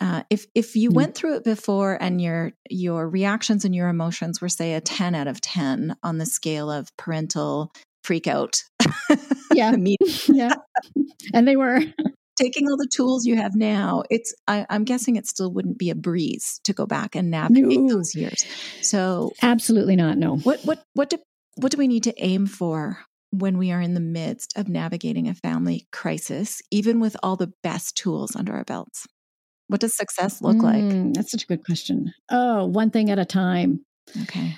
uh, if if you mm-hmm. went through it before and your your reactions and your emotions were say a 10 out of 10 on the scale of parental freak out yeah (laughs) (laughs) yeah. And they were taking all the tools you have now it's I, am guessing it still wouldn't be a breeze to go back and navigate no. those years so absolutely not no what what what do what do we need to aim for when we are in the midst of navigating a family crisis even with all the best tools under our belts what does success look mm, like? That's such a good question. Oh, one thing at a time. Okay.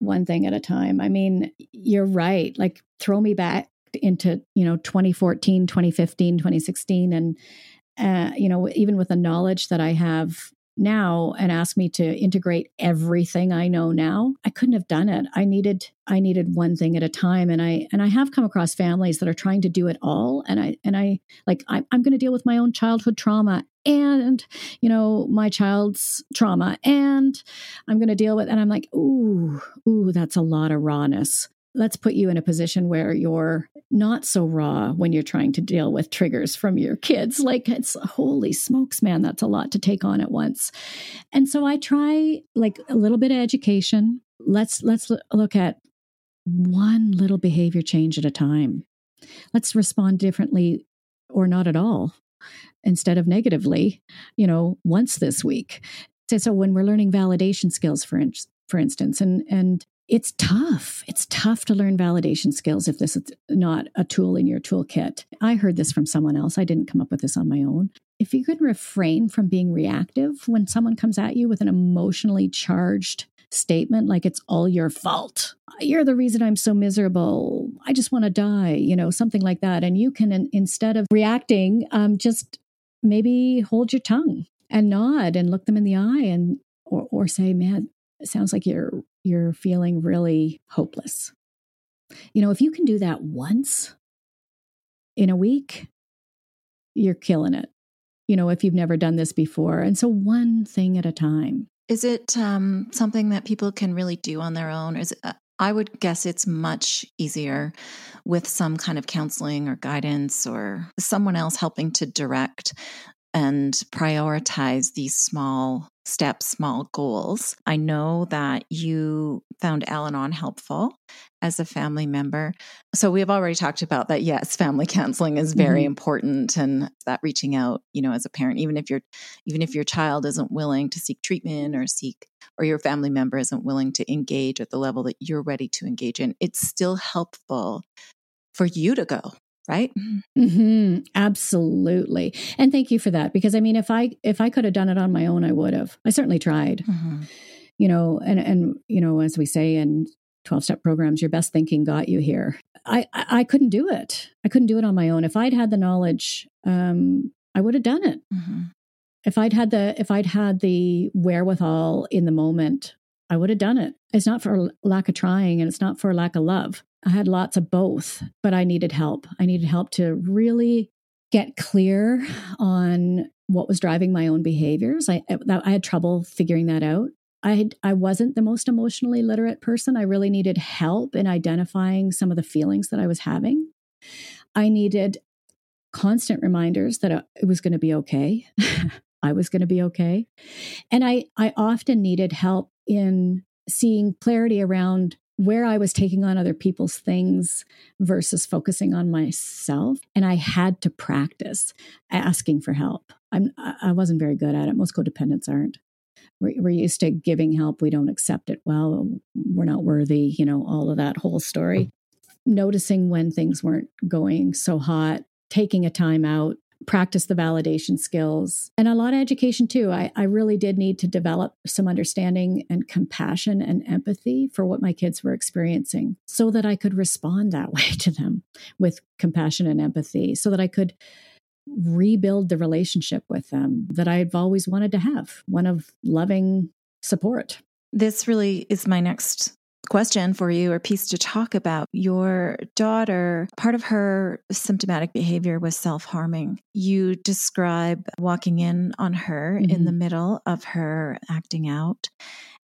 One thing at a time. I mean, you're right. Like throw me back into, you know, 2014, 2015, 2016 and uh, you know, even with the knowledge that I have now and ask me to integrate everything I know now, I couldn't have done it. I needed I needed one thing at a time and I and I have come across families that are trying to do it all and I and I like I, I'm going to deal with my own childhood trauma and you know my child's trauma and I'm going to deal with and I'm like ooh ooh that's a lot of rawness let's put you in a position where you're not so raw when you're trying to deal with triggers from your kids. (laughs) Like it's holy smokes man that's a lot to take on at once. And so i try like a little bit of education. Let's let's look at one little behavior change at a time. Let's respond differently or not at all instead of negatively you know once this week. So, so when we're learning validation skills for in, for instance and and it's tough. It's tough to learn validation skills if this is not a tool in your toolkit. I heard this from someone else. I didn't come up with this on my own. If you can refrain from being reactive when someone comes at you with an emotionally charged statement like it's all your fault. You're the reason I'm so miserable. I just want to die, you know, something like that. And you can, instead of reacting, um, just maybe hold your tongue and nod and look them in the eye and or, or say, man, it sounds like you're you're feeling really hopeless. You know, if you can do that once in a week, you're killing it. You know, if you've never done this before. And so one thing at a time. Is it um, something that people can really do on their own? Is it, uh, I would guess it's much easier with some kind of counseling or guidance or someone else helping to direct and prioritize these small steps, small goals. I know that you found Al Anon helpful as a family member. So we have already talked about that. Yes, family counseling is very mm-hmm. important and that reaching out, you know, as a parent, even if your even if your child isn't willing to seek treatment or seek or your family member isn't willing to engage at the level that you're ready to engage in, it's still helpful for you to go right mm-hmm. absolutely and thank you for that because i mean if i if i could have done it on my own i would have i certainly tried mm-hmm. you know and and you know as we say in 12 step programs your best thinking got you here I, I, I couldn't do it i couldn't do it on my own if i'd had the knowledge um i would have done it mm-hmm. if i'd had the if i'd had the wherewithal in the moment I would have done it. It's not for lack of trying and it's not for lack of love. I had lots of both, but I needed help. I needed help to really get clear on what was driving my own behaviors. I, I had trouble figuring that out. I had, I wasn't the most emotionally literate person. I really needed help in identifying some of the feelings that I was having. I needed constant reminders that uh, it was going to be okay. (laughs) I was going to be okay. And I I often needed help in seeing clarity around where I was taking on other people's things versus focusing on myself. And I had to practice asking for help. I'm, I wasn't very good at it. Most codependents aren't. We're, we're used to giving help. We don't accept it well. We're not worthy, you know, all of that whole story. Noticing when things weren't going so hot, taking a time out, practice the validation skills and a lot of education too. I, I really did need to develop some understanding and compassion and empathy for what my kids were experiencing so that I could respond that (laughs) way to them with compassion and empathy, so that I could rebuild the relationship with them that I've always wanted to have one of loving support. This really is my next question for you or piece to talk about. Your daughter, part of her symptomatic behavior was self harming. You describe walking in on her mm-hmm. in the middle of her acting out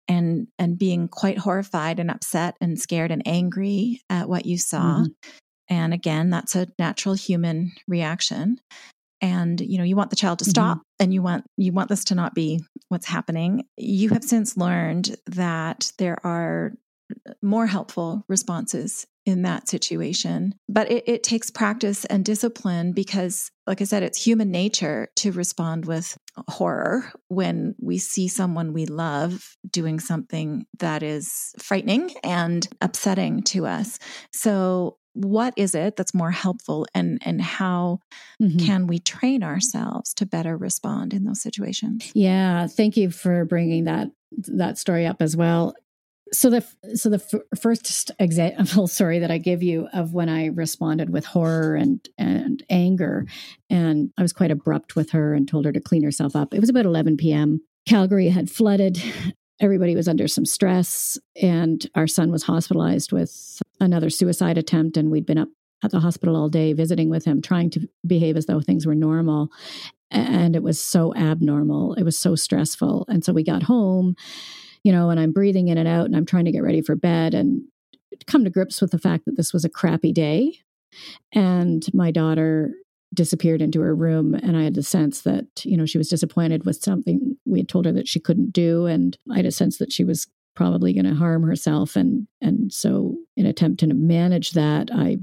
and and being quite horrified and upset and scared and angry at what you saw. Mm-hmm. And again, that's a natural human reaction and you know you want the child to stop mm-hmm. and you want you want this to not be what's happening you have since learned that there are more helpful responses in that situation. But it, it, takes practice and discipline because, like I said, it's human nature to respond with horror when we see someone we love doing something that is frightening and upsetting to us. So, what is it that's more helpful and and how mm-hmm. can we train ourselves to better respond in those situations yeah thank you for bringing that that story up as well so the so the f- first example, (laughs) sorry, that I give you of when I responded with horror and and anger, and I was quite abrupt with her and told her to clean herself up. It was about 11 p.m. Calgary had flooded. Everybody was under some stress, and our son was hospitalized with another suicide attempt, and we'd been up at the hospital all day visiting with him, trying to behave as though things were normal. And it was so abnormal. It was so stressful. And so we got home you know, and I'm breathing in and out and I'm trying to get ready for bed. And come to grips with the fact that this was a crappy day. And my daughter disappeared into her room and i had the sense that you know she was disappointed with something we had told her that she couldn't do and i had a sense that she was probably going to harm herself and and so in attempt to manage that i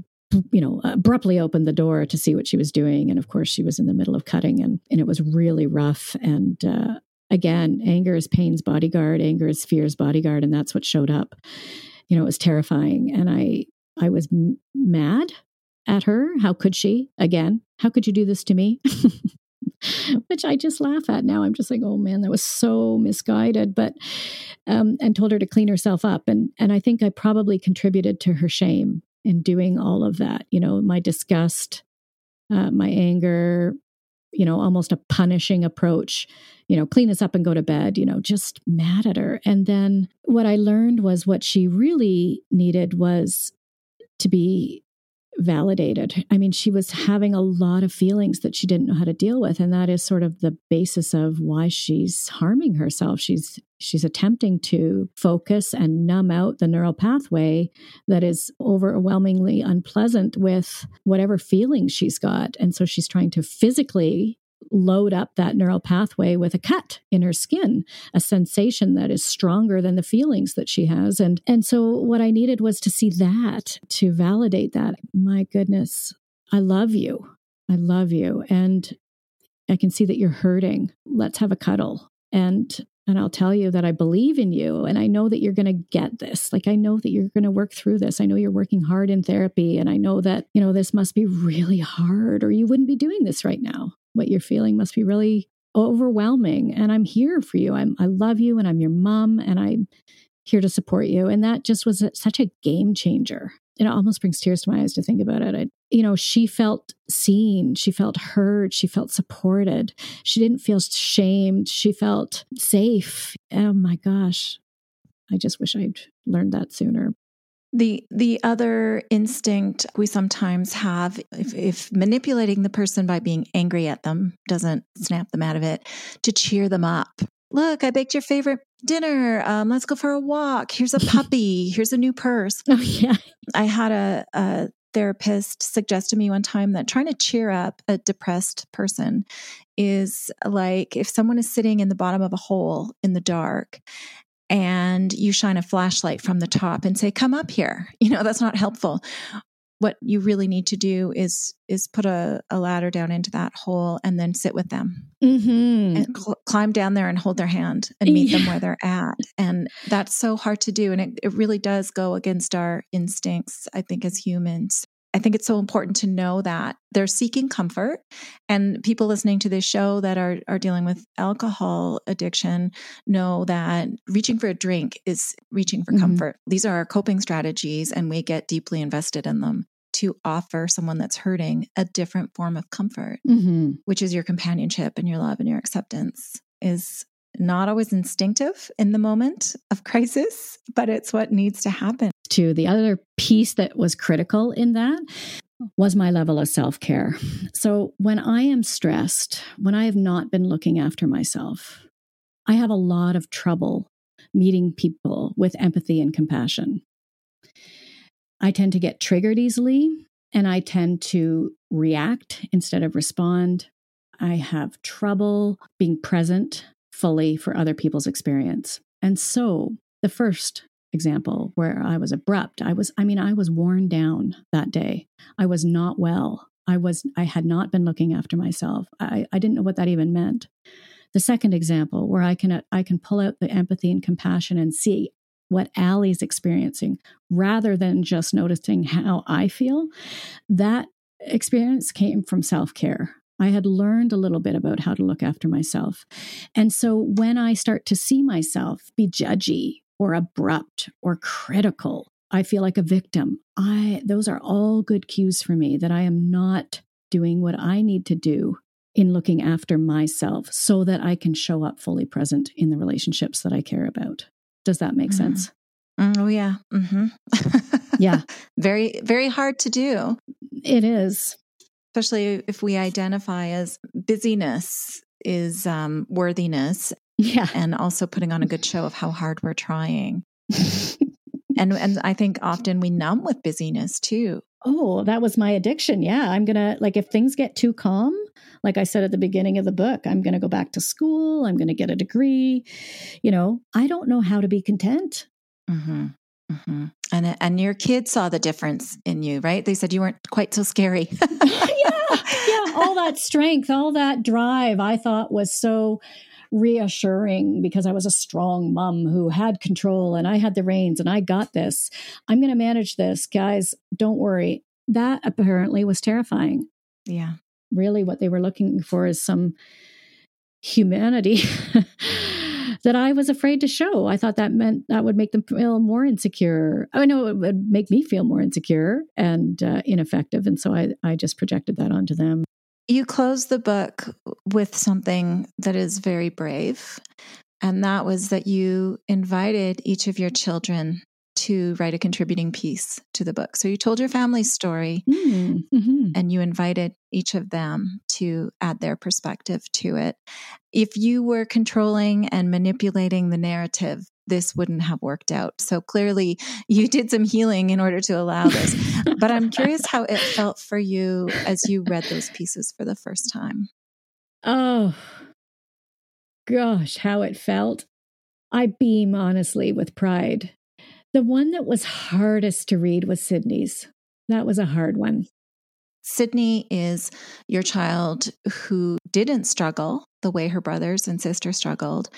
you know abruptly opened the door to see what she was doing and of course she was in the middle of cutting and and it was really rough and uh, again anger is pain's bodyguard anger is fear's bodyguard and that's what showed up you know it was terrifying and i i was m- mad at her. How could she? Again, how could you do this to me? (laughs) Which I just laugh at now. I'm just like, oh man, that was so misguided. But um, and told her to clean herself up, and and I think I probably contributed to her shame in doing all of that. You know, my disgust, uh, my anger, you know, almost a punishing approach, you know, clean us up and go to bed, you know, just mad at her. And then what I learned was what she really needed was to be validated. I mean, she was having a lot of feelings that she didn't know how to deal with, and that is sort of the basis of why she's harming herself. She's she's attempting to focus and numb out the neural pathway that is overwhelmingly unpleasant with whatever feelings she's got, and so she's trying to physically load up that neural pathway with a cut in her skin, a sensation that is stronger than the feelings that she has. And and so what I needed was to see that, to validate that. My goodness, I love you. I love you. And I can see that you're hurting. Let's have a cuddle. And and I'll tell you that I believe in you and I know that you're going to get this. Like I know that you're going to work through this. I know you're working hard in therapy and I know that, you know, this must be really hard or you wouldn't be doing this right now what you're feeling must be really overwhelming. And i'm here for you. I'm, i love you and i'm your mom and i'm here to support you. And that just was a, such a game changer. It almost brings tears to my eyes to think about it. I, you know she felt seen. She felt heard. She felt supported. She didn't feel shamed. She felt safe. Oh my gosh. I just wish i'd learned that sooner the the other instinct we sometimes have if, if, manipulating the person by being angry at them doesn't snap them out of it to cheer them up. Look i baked your favorite dinner. Um, let's go for a walk. Here's a (laughs) puppy. Here's a new purse. Oh yeah. I had a, a therapist suggest to me one time that trying to cheer up a depressed person is like if someone is sitting in the bottom of a hole in the dark and you shine a flashlight from the top and say come up here. (laughs) You know that's not helpful. What you really need to do is is put a, a ladder down into that hole and then sit with them. Mm-hmm. and cl- climb down there and hold their hand and meet yeah. them where they're at. And that's so hard to do and it, it really does go against our instincts i think as humans I think it's so important to know that they're seeking comfort. And people listening to this show that are, are dealing with alcohol addiction know that reaching for a drink is reaching for mm-hmm. comfort. These are our coping strategies, and we get deeply invested in them to offer someone that's hurting a different form of comfort, mm-hmm. which is your companionship and your love and your acceptance, is not always instinctive in the moment of crisis, but it's what needs to happen to the other piece that was critical in that was my level of self care. So when I am stressed, when I have not been looking after myself, I have a lot of trouble meeting people with empathy and compassion. I tend to get triggered easily and I tend to react instead of respond. I have trouble being present fully for other people's experience. And so the first example where I was abrupt. I was, I mean, I was worn down that day. I was not well. I was, I had not been looking after myself. I, I didn't know what that even meant. The second example where I can, I can pull out the empathy and compassion and see what Allie's experiencing rather than just noticing how I feel. That experience came from self care. I had learned a little bit about how to look after myself. And so when I start to see myself be judgy or abrupt or critical. I feel like a victim. I those are all good cues for me that I am not doing what I need to do in looking after myself so that I can show up fully present in the relationships that I care about. Does that make mm-hmm. sense? Mm, oh yeah. Mm-hmm. yeah. (laughs) Very very hard to do. It is. Especially if we identify as busyness is um, worthiness yeah. And also putting on a good show of how hard we're trying. (laughs) and and I think often we numb with busyness too. Oh, that was my addiction. Yeah, I'm gonna like if things get too calm, like I said at the beginning of the book, I'm gonna go back to school. I'm gonna get a degree. You know, I don't know how to be content. Mm-hmm. Mm-hmm. And and your kids saw the difference in you, right? They said you weren't quite so scary. (laughs) yeah, yeah. All that strength, all that drive, I thought was so reassuring because I was a strong mom who had control and I had the reins and I got this. I'm going to manage this, guys. Don't worry. That apparently was terrifying. Yeah. Really, what they were looking for is some humanity (laughs) that I was afraid to show. I thought that meant that would make them feel more insecure. I know it would make me feel more insecure and uh, ineffective. And so I, I just projected that onto them. You close the book with something that is very brave, and that was that you invited each of your children to write a contributing piece to the book. So you told your family's story mm, mm-hmm. and you invited each of them to add their perspective to it. If you were controlling and manipulating the narrative, this wouldn't have worked out. So clearly you (laughs) did some healing in order to allow this. but I'm curious how it felt for you as you read those pieces for the first time. Oh, gosh, how it felt. I beam honestly with pride the one that was hardest to read was Sydney's. That was a hard one. Sydney is your child who didn't struggle the way her brothers and sister struggled,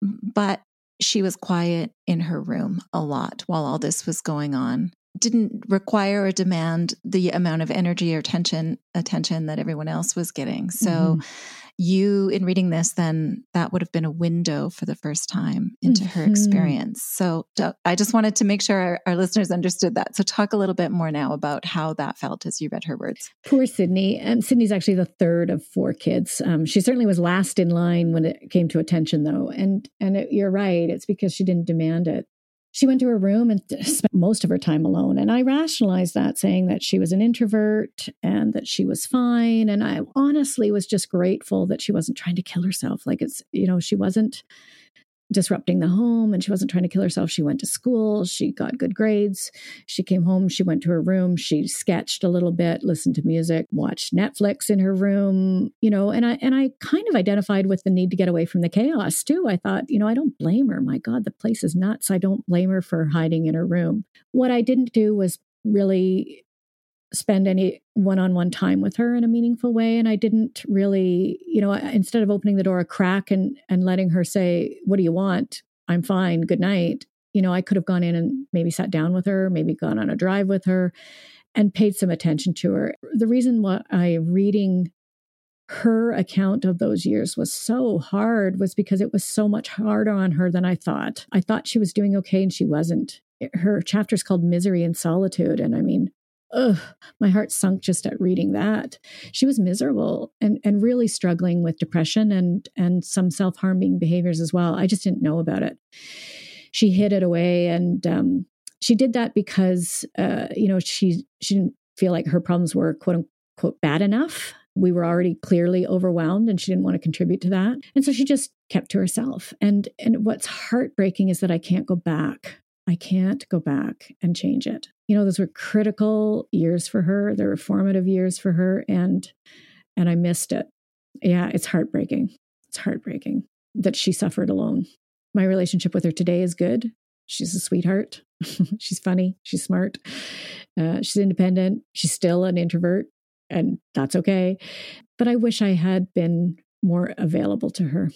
but she was quiet in her room a lot while all this was going on. Didn't require or demand the amount of energy or attention attention that everyone else was getting. So mm-hmm you in reading this then that would have been a window for the first time into mm-hmm. her experience. So i just wanted to make sure our, our, listeners understood that. So talk a little bit more now about how that felt as you read her words. Poor sydney and sydney's actually the third of four kids. Um, she certainly was last in line when it came to attention though. And and it, you're right it's because she didn't demand it she went to her room and (laughs) spent most of her time alone. And I rationalized that, saying that she was an introvert and that she was fine. And I honestly was just grateful that she wasn't trying to kill herself. Like it's, you know, she wasn't disrupting the home and she wasn't trying to kill herself. She went to school, she got good grades. She came home, she went to her room, she sketched a little bit, listened to music, watched Netflix in her room, you know, and I and I kind of identified with the need to get away from the chaos too. I thought, you know, I don't blame her. My god, the place is nuts. I don't blame her for hiding in her room. What I didn't do was really spend any one-on-one time with her in a meaningful way. And i didn't really you know instead of opening the door a crack and and letting her say what do you want? I'm fine. Good night. You know i could have gone in and maybe sat down with her maybe gone on a drive with her and paid some attention to her. The reason why i reading her account of those years was so hard was because it was so much harder on her than i thought. I thought she was doing okay and she wasn't. Her chapter is called misery and solitude. And i mean ugh, my heart sunk just at reading that. She was miserable and, and really struggling with depression and, and some self harming behaviors as well. I just didn't know about it. She hid it away and um, she did that because, uh, you know, she, she didn't feel like her problems were quote unquote bad enough. We were already clearly overwhelmed and she didn't want to contribute to that. And so she just kept to herself. And and what's heartbreaking is that I can't go back. I can't go back and change it you know those were critical years for her they were formative years for her and and i missed it. Yeah it's heartbreaking. It's heartbreaking that she suffered alone. My relationship with her today is good. She's a sweetheart. (laughs) She's funny. She's smart. Uh, she's independent. She's still an introvert and that's okay. But i wish i had been more available to her.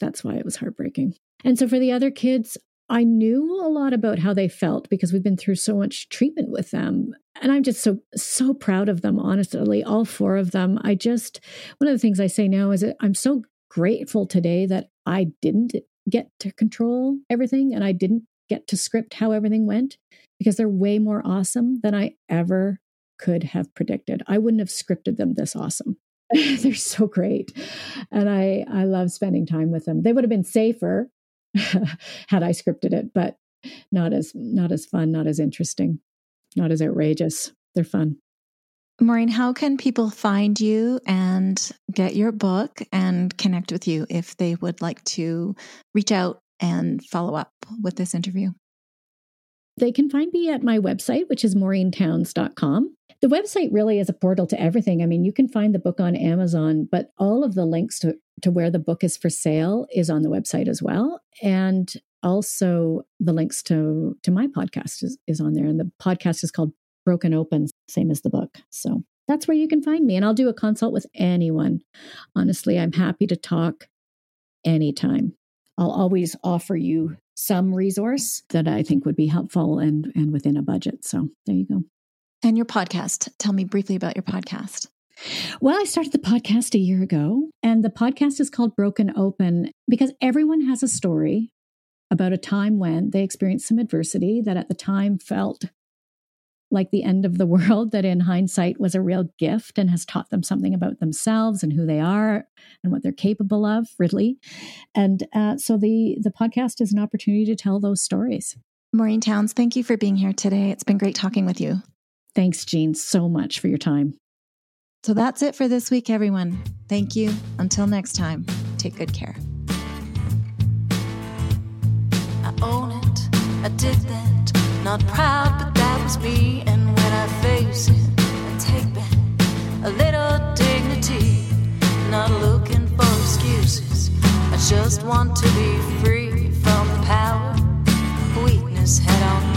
That's why it was heartbreaking. And so for the other kids I knew a lot about how they felt because we've been through so much treatment with them. And I'm just so, so proud of them, honestly, all four of them. I just, one of the things I say now is that I'm so grateful today that I didn't get to control everything and I didn't get to script how everything went because they're way more awesome than I ever could have predicted. I wouldn't have scripted them this awesome. (laughs) they're so great. And I I love spending time with them. They would have been safer (laughs) had I scripted it, but not as not as fun, not as interesting, not as outrageous. They're fun. Maureen, how can people find you and get your book and connect with you if they would like to reach out and follow up with this interview? They can find me at my website, which is maureentowns.com. The website really is a portal to everything. I mean, you can find the book on Amazon, but all of the links to, to where the book is for sale is on the website as well. And also the links to to my podcast is, is on there. And the podcast is called Broken Open, same as the book. So that's where you can find me. And I'll do a consult with anyone. Honestly, I'm happy to talk anytime. I'll always offer you some resource that I think would be helpful and, and within a budget. So there you go. And your podcast. Tell me briefly about your podcast. Well, I started the podcast a year ago, and the podcast is called Broken Open because everyone has a story about a time when they experienced some adversity that at the time felt like the end of the (laughs) world that in hindsight was a real gift and has taught them something about themselves and who they are and what they're capable of really and uh, so the the podcast is an opportunity to tell those stories maureen towns thank you for being here today it's been great talking with you thanks jean so much for your time. So that's it for this week everyone. Thank you. Until next time take good care. I own it i did that. Not proud but was me, and when I face it, I take back a little dignity. Not looking for excuses, I just want to be free from the power weakness had on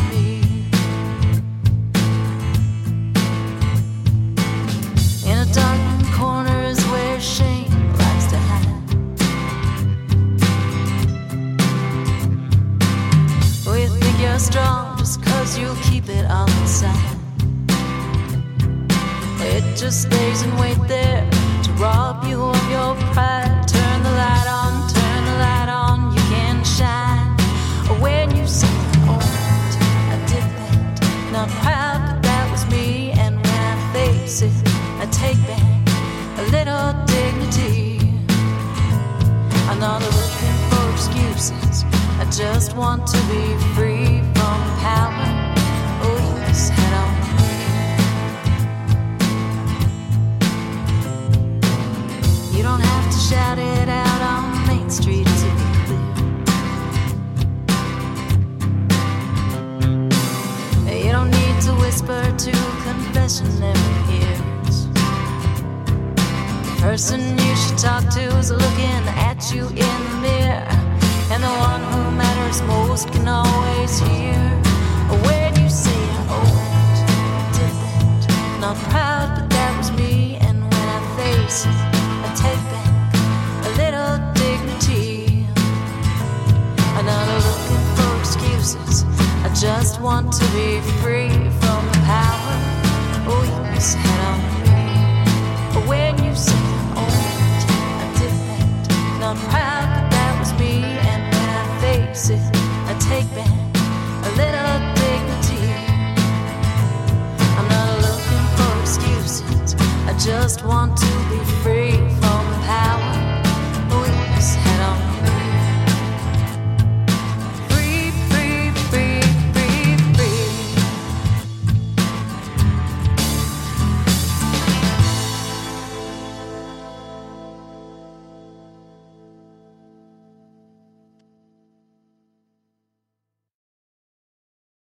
just cause you keep it on the sand. It just stays and wait there to rob you of your pride. Just want to be free from power. Oh, yes, head on. You don't have to shout it out on Main Street to be clear. You don't need to whisper to confessionary ears. The person you should talk to is looking at you in and the one who matters most can always hear when you say, "Oh, I did that." Not proud, but that was me, and when I face it take back a little dignity. I'm not looking for excuses. I just want to be free from the power oh, weakness had on me. But when you say, "Oh, I did that," not proud, face it, I take back a little dignity. I'm not looking for excuses. I just want to be